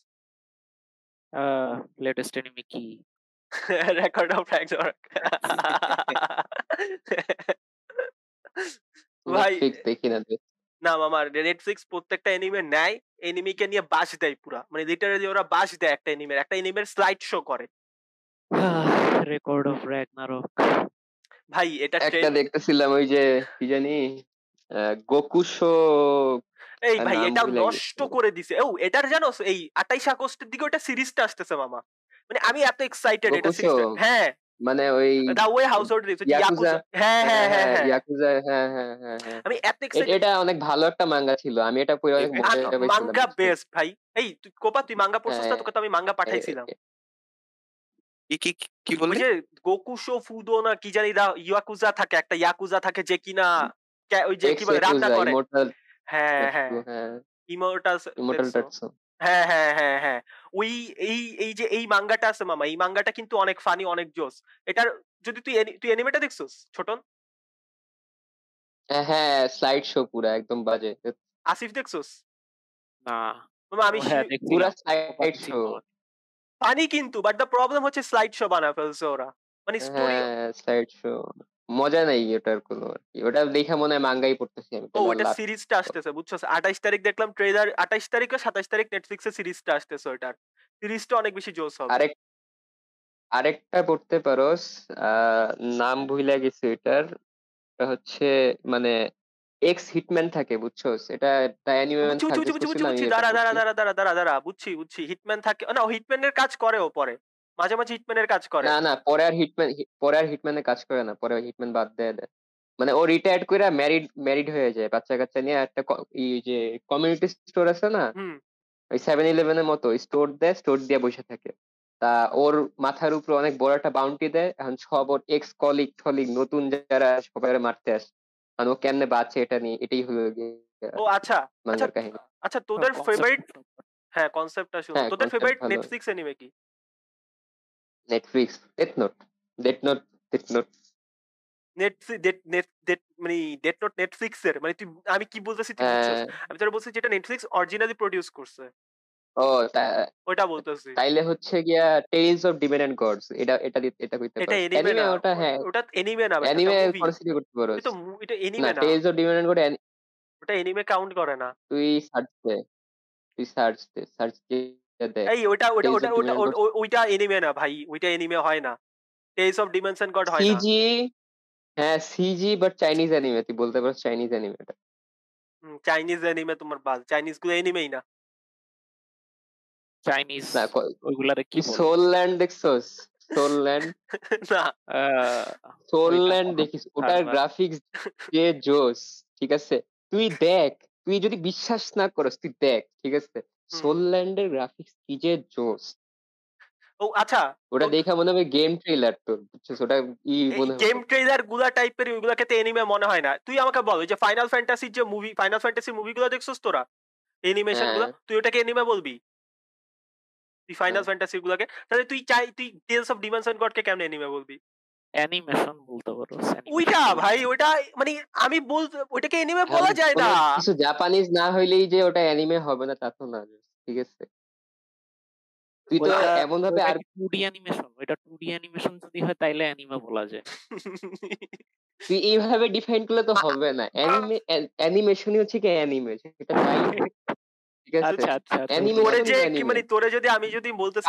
S5: লেটেস্ট এনিমে কি?
S1: রেকর্ড অফ ফ্র্যাকচার ভাই
S3: নেটফ্লিক্স দেখি না তো।
S1: না মামা নেটফ্লিক্স প্রত্যেকটা এনিমে নেয় এনিমিকে নিয়ে বাস দেয় পুরা। মানে লিটারালি ওরা বাস দেয় একটা এনিমের একটা এনিমের স্লাইড শো করে।
S5: রেকর্ড অফ র্যাগনারক
S1: ভাই এটা
S3: একটা
S1: trend-
S3: দেখতেছিলাম ওই যে কি জানি গোকুশো
S1: এই ভাই
S3: নাম
S1: এটা
S3: ভুলে
S1: নষ্ট
S3: গেছি।
S1: করে দিছে। ও এটার জানো এই আটাইশ আগস্টের দিকে ওটা সিরিজটা আসতেছে মামা। মানে আমি এত এক্সাইটেড এটা? সিরিজটা হ্যাঁ।
S3: মানে ওই
S1: the way house hold
S3: yakuza?
S1: Yakuza হ্যাঁ হ্যাঁ হ্যাঁ হ্যাঁ
S3: ইয়াকুজা হ্যাঁ হ্যাঁ হ্যাঁ হ্যাঁ।
S1: আমি এত এক্সাইটেড
S3: এটা অনেক ভালো একটা মাঙ্গা ছিল। আমি এটা পড়ে অনেক
S1: মাঙ্গা বেস্ট ভাই। এই তুই কোপা তুই মাঙ্গা পড়ছিস না?
S3: হ্যাঁ।
S1: তোকে তো আমি মাঙ্গা পাঠাইছিলাম
S4: কি কি কি-
S1: ওই যে গোকুশো ফুদো না কি জানি দা ইয়াকুজা থাকে একটা ইয়াকুজা থাকে যে কিনা কে- ওই যে কি বলে রান্না করে। হ্যাঁ হ্যাঁ।
S3: হ্যাঁ।
S1: ইমোর্টাল
S3: ইমোর্টাল টাটসু
S1: হ্যাঁ হ্যাঁ হ্যাঁ হ্যাঁ। ওই এই এই যে এই মাঙ্গাটা আছে মামা এই মাঙ্গাটা কিন্তু অনেক ফানি অনেক জোস এটার যদি তুই তুই এনিমেটা দেখছিস ছোটন?
S3: হ্যাঁ স্লাইড শো পুরা একদম বাজে।
S1: আসিফ দেখছিস?
S5: না।
S1: মামা আমি
S5: হ্যাঁ
S3: পুরা স্লাইড শো
S1: ফানি কিন্তু বাট দ্য প্রবলেম হচ্ছে স্লাইড শো বানা ফেলছে ওরা। মানে স্টোরি
S3: হ্যাঁ স্লাইড শো মজা নাই ওটার কোনো আর কি। ওটা দেখে মনে হয় মাঙ্গাই পড়তেছি আমি
S1: ও ওটা সিরিজটা আসতেছে বুঝছ আঠাইশ তারিখ দেখলাম ট্রেলার আঠাইশ তারিখ ও সাতাইশ তারিখ নেটফ্লিক্সে সিরিজটা আসতেছে ওটার। সিরিজটা অনেক বেশি জোস হবে।
S3: আরেক আরেকটা পড়তে পারোস নাম ভুলে গেছি এটার। এটা হচ্ছে মানে এক্স হিটম্যান থাকে বুঝছোস? এটা অ্যানিমে
S1: বুঝছি বুঝছি বুঝছি বুঝছি বুঝছি। দাঁড়া দাঁড়া দাঁড়া দাঁড়া দাঁড়া দাঁড়া বুঝছি বুঝছি। হিটম্যান থাকে না হিটম্যানের কাজ করে ও পরে। মাঝে মাঝে হিটম্যানের কাজ করে।
S3: না না পরে আর হিটম্যান পরে আর হিটম্যানে কাজ করে না পরে হিটম্যান বাদ দেয় দেয় মানে ও রিটায়ার্ড করে ম্যারিড ম্যারিড হয়ে যায় বাচ্চা কাচ্চা নিয়ে একটা এই যে কমিউনিটি স্টোর আছে না? ওই সেভেন ইলেভেনের মতো স্টোর দেয় স্টোর দিয়ে বসে থাকে। তা ওর মাথার উপরে অনেক বড় একটা বাউন্টি দেয় এখন সব ওর এক্স কলিগ টলিগ নতুন যারা সবাই মারতে আসে। মানে ও কেমনে বাঁচে এটা নিয়ে এটাই হলো
S1: ও আচ্ছা
S3: মাঙ্গার
S1: আচ্ছা তোদের ফেভারিট হ্যাঁ কনসেপ্টটা শুনো।
S3: হ্যাঁ,
S1: তোদের ফেভারিট নেটফ্লিক্স এনিমে কি?
S3: Netflix death note death note
S1: death note date date মানে ডেট নোট নেটফ্লিক্স এর মানে তুই আমি কি বলতেছি
S3: হ্যাঁ।
S1: আমি তোরা বলছি যেটা নেটফ্লিক্স অরিজিনালি প্রডিউস করছে।
S3: ও তা-
S1: বলতেছি।
S3: তাইলে হচ্ছে গিয়া অফ ডিমেন এন্ড গডস এটা এটা এটা কইতে
S1: এটা এনিমে না
S3: ওটা হ্যাঁ।
S1: ওটা এনিমে না
S3: অ্যানিমে
S1: মুভি
S3: কনসিডার করতে পারো।
S1: এটা এটা এনিমে না
S3: tales of demon and god
S1: ওটা এনিমে কাউন্ট করে না।
S3: তুই সার্চ দে তুই সার্চ দে সার্চ দে
S1: এই ওটা ওটা ওটা ওটা ওইটা এনিমে না ভাই ওইটা এনিমে হয় না। টেলস অফ ডিমেনশন গড হয় না।
S3: সিজি হ্যাঁ সিজি বাট চাইনিজ অ্যানিমে তুই বলতে পারো চাইনিজ অ্যানিমে এটা
S1: চাইনিজ এনিমে তোমার বাল চাইনিজগুলো এনিমেই না।
S5: চাইনিজ
S3: না ক-
S5: ওইগুলারে কি?
S3: সোল ল্যান্ড দেখছস? সোল ল্যান্ড
S1: না।
S5: আহ,
S3: সোল ল্যান্ড দেখিস ওটার গ্রাফিক্স যে জোস ঠিক আছে? তুই দেখ তুই যদি বিশ্বাস না করস তুই দেখ ঠিক আছে? সোল ল্যান্ডের গ্রাফিক্স কি যে জোস।
S1: ও আচ্ছা
S3: ওটা
S1: তো-
S3: দেখা মনে হবে গেম ট্রেলার বুঝছিস? ওটা ই মনে
S1: গেম ট্রেলারগুলা টাইপের ওইগুলাকে তো এনিমে মনে হয় না। তুই আমাকে বল যে ফাইনাল ফ্যান্টাসির যে মুভি ফাইনাল ফ্যান্টাসির মুভিগুলো দেখছস তোরা? এনিমেশনগুলো
S3: হ্যাঁ।
S1: তুই ওটাকে এনিমে বলবি? তুই ফাইনাল। ফ্যান্টাসি গুলোকে তাহলে তুই চাই তুই টেলস অফ ডিমেনশন গডকে কেমনে এনিমে বলবি?
S5: অ্যানিমেশন বলতে পারো
S1: ওইটা ভাই ওইটা মানে আমি বল ওইটাকে এনিমে বলা
S3: হ্যাঁ,
S1: যায় না।
S3: কিছু জাপানিজ না হইলেই যে ওটা অ্যানিমে হবে না তা তো না ঠিক আছে। তুই তো এমন ভাবে আর
S5: অ্যানিমেশন ওইটা অ্যানিমেশন যদি হয় তাইলে অ্যানিমে বলা যায়।
S3: তুই এইভাবে ডিফাইন করলে তো হবে না। অ্যানিমে অ্যানিমেশনই হচ্ছে কি অ্যানিমে সেটা তাই
S5: আচ্ছা আচ্ছা আচ্ছা,
S1: তোরে যে কি মানে তোরে যদি আমি যদি বলতেছি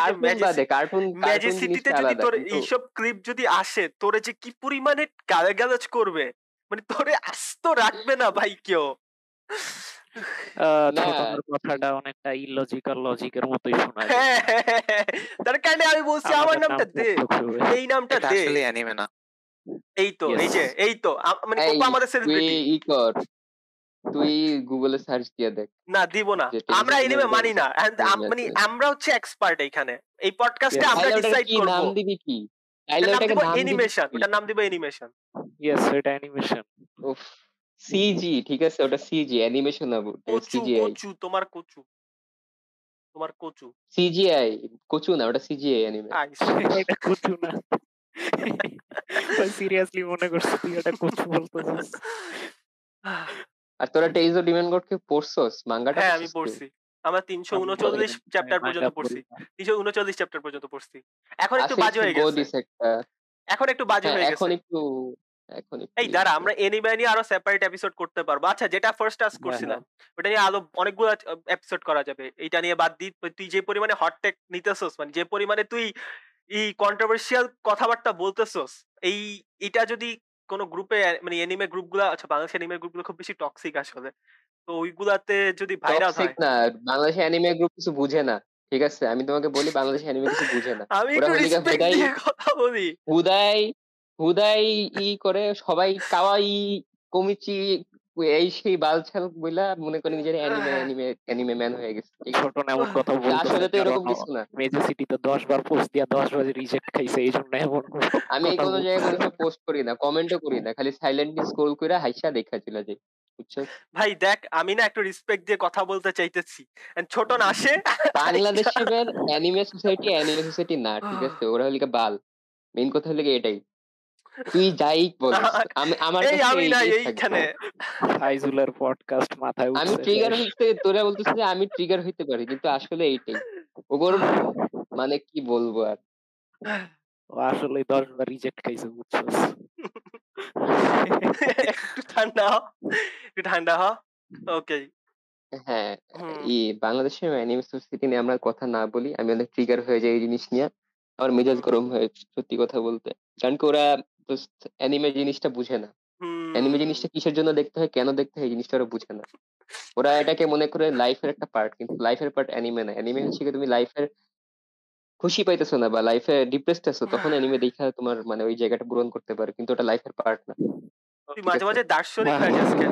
S1: যে
S3: কার্টুন
S1: ম্যাজিক
S3: জিনিসটা
S1: যদি তোর এইসব ক্লিপ যদি আসে তোরে যে কি পরিমাণে গালাগালাজ করবে? মানে তোরে আস্ত রাখবে না ভাই কেউ।
S5: আহ, কথাটা অনেকটা ইলজিক্যাল লজিকের মতোই শোনায়
S1: হ্যাঁ, হ্যাঁ, হ্যাঁ। তার কারণে আমি বলছি আমার নামটা
S5: নাম
S1: দে। এই নামটা দে।
S4: আসলে অ্যানিমে না।
S1: এই তো এই যে এই তো। মানে
S3: এই,
S1: আমাদের সেলিব্রিটি
S3: ই কর তুই গুগলে সার্চ দিয়ে দেখ
S1: না দিব না। আমরা এনিমে মানি না। মানে। আমরা হচ্ছে এক্সপার্ট এখানে। এই পডকাস্টে আমরা ডিসাইড করব।
S3: নাম দিবি কি? তাইলে
S1: নাম
S3: ওটাকে নাম দিবি
S1: অ্যানিমেশন? ওটার নাম দিব অ্যানিমেশন
S5: ইয়েস এটা অ্যানিমেশন
S3: উফ সিজি ঠিক আছে? ওটা সিজি অ্যানিমেশন না
S1: কচু
S3: সিজিআই
S1: কচু তোমার কচু। তোমার কচু।
S3: সিজিআই কচু না ওটা সিজিআই অ্যানিমে
S5: এটা কচু না। সিরিয়াসলি মনে করছি তুই এটা কচু বলতেছিস।
S3: আর তোরা টেইজো ডিমেন গডকে পড়ছস? মাঙ্গাটা
S1: হ্যাঁ আমি পড়ছি। আমরা তিনশো উনচল্লিশ চ্যাপ্টার পর্যন্ত পড়ছি। তিনশো উনচল্লিশ চ্যাপ্টার পর্যন্ত পড়ছি। এখন একটু বাজে হয়ে গেছে। এখন একটু বাজে
S3: হ্যাঁ,
S1: হয়ে
S3: এখন
S1: গেছে।
S3: একটু এখন একটু
S1: এই দাঁড়া আমরা এনিমে নিয়ে আরও সেপারেট এপিসোড করতে পারব। আচ্ছা যেটা ফার্স্ট টাস্ক
S5: হ্যাঁ,
S1: করছিলাম ওটা নিয়ে আরও অনেকগুলো এপিসোড করা যাবে। এটা নিয়ে বাদ দি তুই যে পরিমাণে হট টেক নিতেছস মানে যে পরিমাণে তুই এই কন্ট্রোভার্সিয়াল কথাবার্তা বলতেছস এই এটা যদি কোনো গ্রুপে মানে এনিমে গ্রুপগুলো আচ্ছা বাংলাদেশ এনিমে গ্রুপগুলো খুব বেশি টক্সিক আসলে। তো ওইগুলাতে যদি ভাইরাল হয়
S3: না বাংলাদেশের অ্যানিমে গ্রুপ কিছু বুঝে না ঠিক আছে? আমি তোমাকে বলি বাংলাদেশের অ্যানিমে কিছু বুঝে না।
S1: আমি একটু রেসপেক্ট
S3: হুদাই-
S1: দিয়ে কথা বলি।
S3: হুদাই হুদাই ই করে সবাই কাওয়াই কমিচি এই সেই বালছাল বইলা মনে করে নিজের অ্যানিমে। অ্যানিমে অ্যানিমে ম্যান হয়ে গেছে। আছে?
S5: ছোট এমন কথা বলতেছে
S3: আসলে তো এরকম কিছু না।
S5: মেজর সিটিতে দশ বার পোস্ট দিয়া দশ বার রিজেক্ট খাইছে এই জন্য এমন
S3: আমি এই কোনো জায়গায় কোনো পোস্ট করি না কমেন্টও করি না খালি সাইলেন্টলি স্ক্রল করে হাইসা দেখা চলে যাই বুঝছ?
S1: ভাই দেখ আমি না একটু রেসপেক্ট দিয়ে কথা বলতে চাইতেছি। And ছোট না আসে
S3: বাংলাদেশের অ্যানিমে সোসাইটি অ্যানিমে সোসাইটি না ঠিক আছে? ওরা হলিকা বাল। মেইন কথা হলো এটাই। তুই যাই বলিস। আমি আমার
S1: এই আমি না এইখানে
S5: ফাইজুলের পডকাস্ট মাথায়
S3: আমি ট্রিগার হইতে তোরা বলতেছিস যে আমি ট্রিগার হইতে পারি কিন্তু আসলে এইটাই। ওগর মানে কি বলব আর?
S5: ও আসলে দশ বার রিজেক্ট খাইছে বুঝছস।
S1: একটু ঠান্ডা হ একটু ঠান্ডা হ। ওকে
S3: হ্যাঁ। ই বাংলাদেশের অ্যানিমে সোসাইটি নিয়ে আমরা কথা না বলি আমি অনেক ট্রিগার হয়ে যাই এই জিনিস নিয়ে। আমার মেজাজ গরম হয়ে সত্যি কথা বলতে। কারণ কি ওরা অ্যানিমে জিনিসটা বুঝে না। অ্যানিমে জিনিসটা কিসের জন্য দেখতে হয় কেন দেখতে হয় এই জিনিসটা ওরা বুঝে না। ওরা এটাকে মনে করে লাইফের একটা পার্ট কিন্তু লাইফের পার্ট অ্যানিমে না। অ্যানিমে হচ্ছে কি তুমি লাইফের খুশি পাইতেছো না বা লাইফে ডিপ্রেসড আছো তখন অ্যানিমে দেখা তোমার মানে ওই জায়গাটা পূরণ করতে পারে কিন্তু ওটা লাইফের পার্ট না।
S1: তুই মাঝে মাঝে দার্শনিক হয়ে যাস কেন?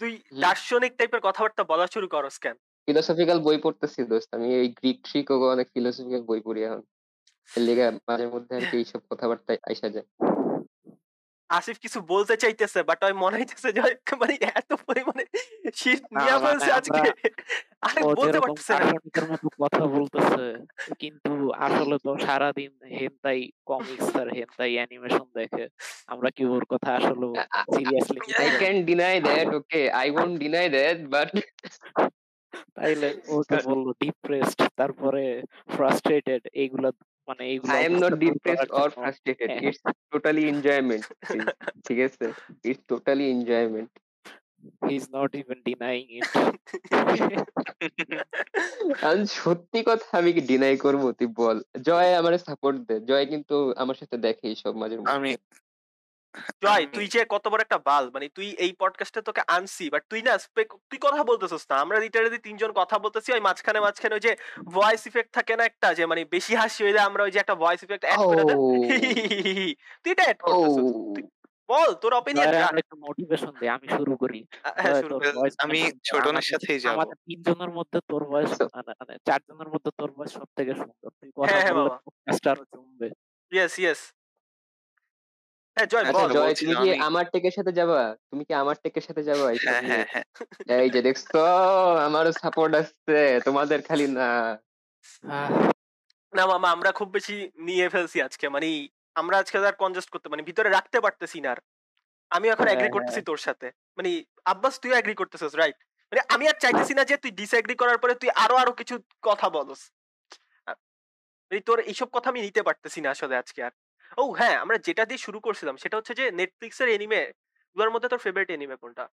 S1: তুই। দার্শনিক টাইপের কথাবার্তা বলা শুরু করস কেন?
S3: ফিলোসফিক্যাল বই পড়তেছি দোস্ত আমি এই গ্রিক ট্রিক ও অনেক ফিলোসফিক্যাল বই পড়ি এখন। এর লেগে মাঝে মধ্যে আর কি এইসব কথাবার্তা আইসা যায়।
S1: আসিফ কিছু বলতে চাইতেছে বাট ওই মনে হইতেছে যে মানে এত পরিমাণে শীত নিয়ে
S5: মানে
S1: ফেলছে আজকে। আরে বলতে পারতেছে না।
S5: মতো কথা বলতেছে কিন্তু আসলে তো সারাদিন হেনতাই কমিক্স আর হেনতাই অ্যানিমেশন দেখে। আমরা কি ওর কথা আসলে seriously
S3: I can deny that, okay. I won't deny that, but
S5: তাইলে ওকে বলল ডিপ্রেসড তারপরে ফ্রাস্ট্রেটেড এইগুলা মানে এইগুলো
S3: I am not depressed or frustrated it's totally enjoyment ঠিক আছে? It's totally enjoyment
S5: he is not even denying it
S3: আমি সত্যি কথা আমি কি ডিনাই করব? তুই বল। জয় আমারে সাপোর্ট দে। জয় কিন্তু আমার সাথে দেখে এইসব মাঝে মাঝে
S4: আমি
S1: জয় তুই যে কত বড় একটা বাল মানে তুই এই পডকাস্টে তোকে আনছি বাট তুই না তুই কথা বলতেছিস না। আমরা লিটারালি তিনজন কথা বলতেছি ওই মাঝখানে মাঝখানে ওই যে ভয়েস ইফেক্ট থাকে না একটা যে মানে বেশি হাসি হইলে আমরা ওই যে একটা ভয়েস ইফেক্ট অ্যাড করে
S3: Oh.
S1: তুই এটা অ্যাড করতেছিস. বল তোর অপিনিয়ন
S5: একটু মোটিভেশন দে আমি শুরু করি।
S1: হ্যাঁ
S4: আমি
S5: মানে
S4: ছোটনের সাথেই যাব।
S5: আমাদের তিনজনের মধ্যে তোর বয়স
S3: So-
S5: মানে চারজনের মধ্যে তোর বয়স সব থেকে সুন্দর। তুই কথা
S1: হ্যাঁ, হ্যাঁ।
S5: পডকাস্টটা আরও জমবে।
S1: ইয়েস ইয়েস হ্যাঁ জয়
S4: আচ্ছা,
S1: বল।
S3: জয় তুমি কি
S4: আমি-
S3: আমার টেকের সাথে যাবা? তুমি কি আমার টেকের সাথে যাবা এইসব
S4: হ্যাঁ? হ্যাঁ
S3: এই যে দেখছ আমারও সাপোর্ট আসছে তোমাদের খালি না।
S1: না মামা আমরা খুব বেশি নিয়ে ফেলছি আজকে মানে আমরা আজকে আর কনজাস্ট করতে মানে ভিতরে রাখতে পারতেছি না আর। আমি এখন এগ্রি করতেছি তোর সাথে। মানে আব্বাস তুই এগ্রি করতেছিস রাইট মানে আমি আর চাইতেছি না যে তুই ডিসএগ্রি করার পরে তুই আরও আরও কিছু কথা বলস। মানে তোর এইসব কথা আমি নিতে পারতেছি না আসলে আজকে আর। ও হ্যাঁ আমরা যেটা দিয়ে শুরু করছিলাম সেটা হচ্ছে যে নেটফ্লিক্স এর এনিমে গুলোর মধ্যে তোর ফেভারিট এনিমে কোনটা?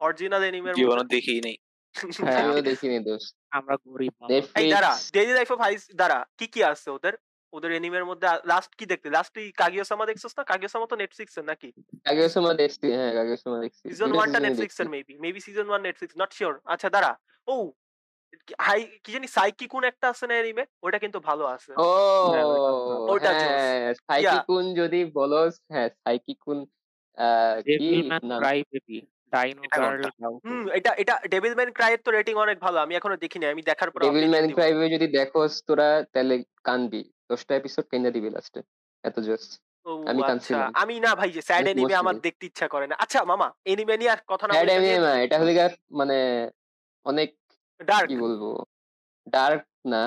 S1: অরিজিনাল এনিমের
S4: জীবনে দেখিই নেই
S5: হ্যাঁ,
S3: দেখিনি দোষ
S5: আমরা গরিব।
S1: এই দাঁড়া ডেইলি লাইফ অফ হাইস দাঁড়া কি কি আছে ওদের? ওদের এনিমের মধ্যে লাস্ট কি দেখতে? লাস্ট তুই কাগিওসামা দেখছিস না? কাগিওসামা তো নেটফ্লিক্স এর নাকি?
S3: কাগের সময় দেখছি হ্যাঁ কাগের সময় দেখছি।
S1: সিজন
S3: দুইটা
S1: ওয়ানটা নেটফ্লিক্স এর। Maybe maybe season one Netflix not sure আচ্ছা দাঁড়া ও হাই কি জানি সাইকি কোন একটা আছে না এনিমে ওটা কিন্তু ভালো আছে।
S3: ও
S5: হ্যাঁ।
S1: ওটা।
S3: হ্যাঁ সাইকিকুন যদি বলস হ্যাঁ সাইকিকুন আহ, কি
S5: ক্রাই বেবি ডাইনো
S4: এটা
S5: গার্ল
S1: হুম এটা এটা ডেভিল ম্যান ক্রাইয়ের তো রেটিং অনেক ভালো। আমি এখনও দেখিনি আমি দেখার পর
S3: ডেভিল ম্যান
S1: দিব।
S3: ক্রাইভে যদি দেখোস তোরা তাহলে কানবি। দশটা এপিসোড কেন্দা দিবি লাস্টে এত জোস। আমি
S1: আচ্ছা।
S3: কাঁদছিলাম।
S1: আমি না ভাই যে স্যাড এনিমে আমার দেখতে ইচ্ছা করে না। আচ্ছা মামা এনিমে নিয়ে আর কথা না
S3: এটা হলে মানে অনেক
S1: ডার্ক
S3: কি বলব? ডার্ক না।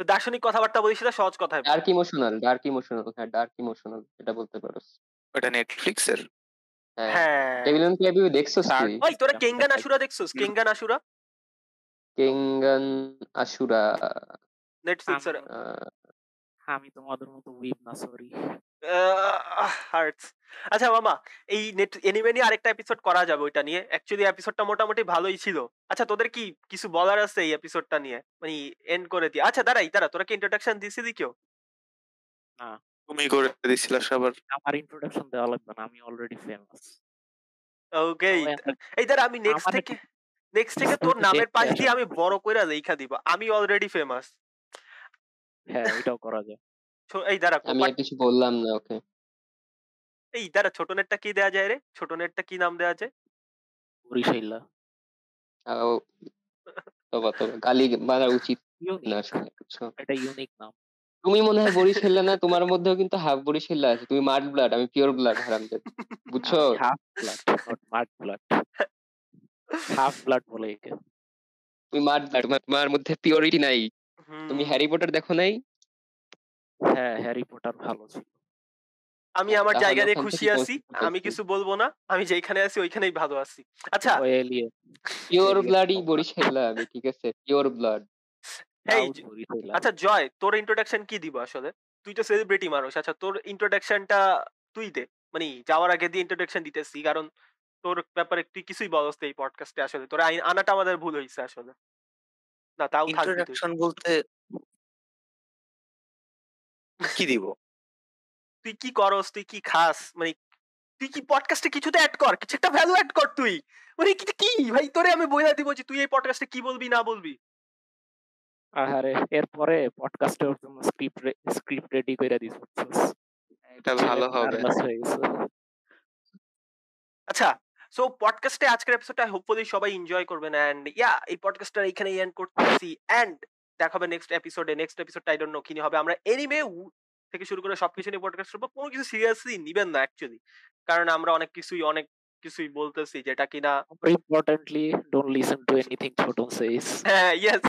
S1: দার্শনিক কথাবার্তা বলিস না সহজ কথায়
S3: ডার্ক ইমোশনাল ডার্ক ইমোশনাল হ্যাঁ ডার্ক ইমোশনাল এটা বলতে পারোস
S4: ওটা নেটফ্লিক্স এর
S3: হ্যাঁ।
S1: হ্যাঁ
S3: ডেভিল ম্যান ক্রাইভে দেখছস তুই
S1: ওই তোরা কেঙ্গান আশুরা দেখছস? কেঙ্গান আশুরা
S3: কেঙ্গান আশুরা
S1: নেটফ্লিক্স এর।
S5: আমি-
S3: আহ,
S5: আমি মতো উইপ না সরি
S1: হার্টস আচ্ছা মামা এই নেট এনিমে নিয়ে আরেকটা এপিসোড করা যাবে ওইটা নিয়ে। অ্যাকচুয়ালি এপিসোডটা মোটামুটি ভালোই ছিল। আচ্ছা তোদের কি কিছু বলার আছে এই এপিসোডটা নিয়ে? মানে এন্ড করে দিয়ে। আচ্ছা দাঁড়াই দাঁড়া তোরা কি ইন্ট্রোডাকশন দিছিলি কেউ
S4: তুমি করে দিছিল সবার।
S5: আমার ইন্ট্রোডাকশন দেওয়া লাগবে না আমি অলরেডি ফেমাস
S1: ওকে এই দাঁড়া আমি নেক্সট
S5: আমার
S1: থেকে নেক্সট থেকে তোর নামের পাশ দিয়ে আমি বড় কইরা লেখা দিব। আমি অলরেডি ফেমাস
S5: হ্যাঁ এটাও করা যায়।
S1: এই দাঁড়া
S3: আমি আর কিছু বললাম না ওকে।
S1: এই দাঁড়া ছোট নেটটা কি দেয়া যায় রে? ছোট নেটটা কি নাম দেয়া যায়?
S5: বরিশাইলা।
S3: তাও তবা তবা গালি মারা উচিত না
S5: এটা ইউনিক নাম।
S3: তুমি মনে হয় বরিশাল্লা না তোমার মধ্যেও কিন্তু হাফ বরিশাল্লা আছে। তুমি মাড ব্লাড আমি পিওর ব্লাড হারামজাদ বুঝছ?
S5: Half blood not mud blood half blood বলে একে।
S3: তুমি মাড ব্লাড তোমার মধ্যে পিওরিটি নাই। তুমি হ্যারি পটার দেখো নাই?
S5: হ্যাঁ হ্যারি পটার ভালো ছিল।
S1: আমি আমার জায়গা নিয়ে খুশি আছি আমি কিছু বলব না আমি যেখানে আছি ওইখানেই ভালো আছি। আচ্ছা
S3: পিওর ব্লাডই
S5: সম্পর্ক।
S3: আমি ঠিক আছে? পিওর ব্লাড
S1: এই আচ্ছা জয় তোর ইন্ট্রোডাকশন কি দিব আসলে? তুই তো সেলিব্রিটি মানুষ আচ্ছা তোর ইন্ট্রোডাকশনটা তুই দে। মানে যাওয়ার আগে দিয়ে ইন্ট্রোডাকশন দিতেছি কারণ তোর ব্যাপারে তুই কিছুই বলস এই পডকাস্টে আসলে। তোর আনাটা আমাদের ভুল হয়েছে আসলে। না তাও
S4: ইন্ট্রোডাকশন বলতে কি দিব?
S1: তুই কি করস? তুই কি খাস? মানে তুই কি পডকাস্টে কিছুতে অ্যাড কর? কিছু একটা ভ্যালু অ্যাড কর তুই। মানে কি কি? ভাই তোরে আমি বইলা দিব যে তুই এই পডকাস্টে কি বলবি না বলবি।
S5: আহারে এরপরে পডকাস্টে ওর জন্য স্ক্রিপ্ট স্ক্রিপ্ট রেডি করে দিস
S4: এটা ভালো হবে।
S1: আচ্ছা সো পডকাস্টে আজকের এপিসোডটা হোপফুলি সবাই এনজয় করবেন এন্ড ইয়া এই পডকাস্টটা এখানে এন্ড করতেছি। এন্ড দেখা হবে নেক্সট এপিসোডে নেক্সট এপিসোডটা আই ডোন্ট নো কি নিয়ে হবে। আমরা এনিমে থেকে শুরু করে সবকিছু নিয়ে পডকাস্ট করব। কোনো কিছু সিরিয়াসলি নিবেন না অ্যাকচুয়ালি কারণ আমরা অনেক কিছুই অনেক কিছুই বলতেছি যেটা কিনা
S5: importantly don't listen to anything photo says
S1: হ্যাঁ ইয়েস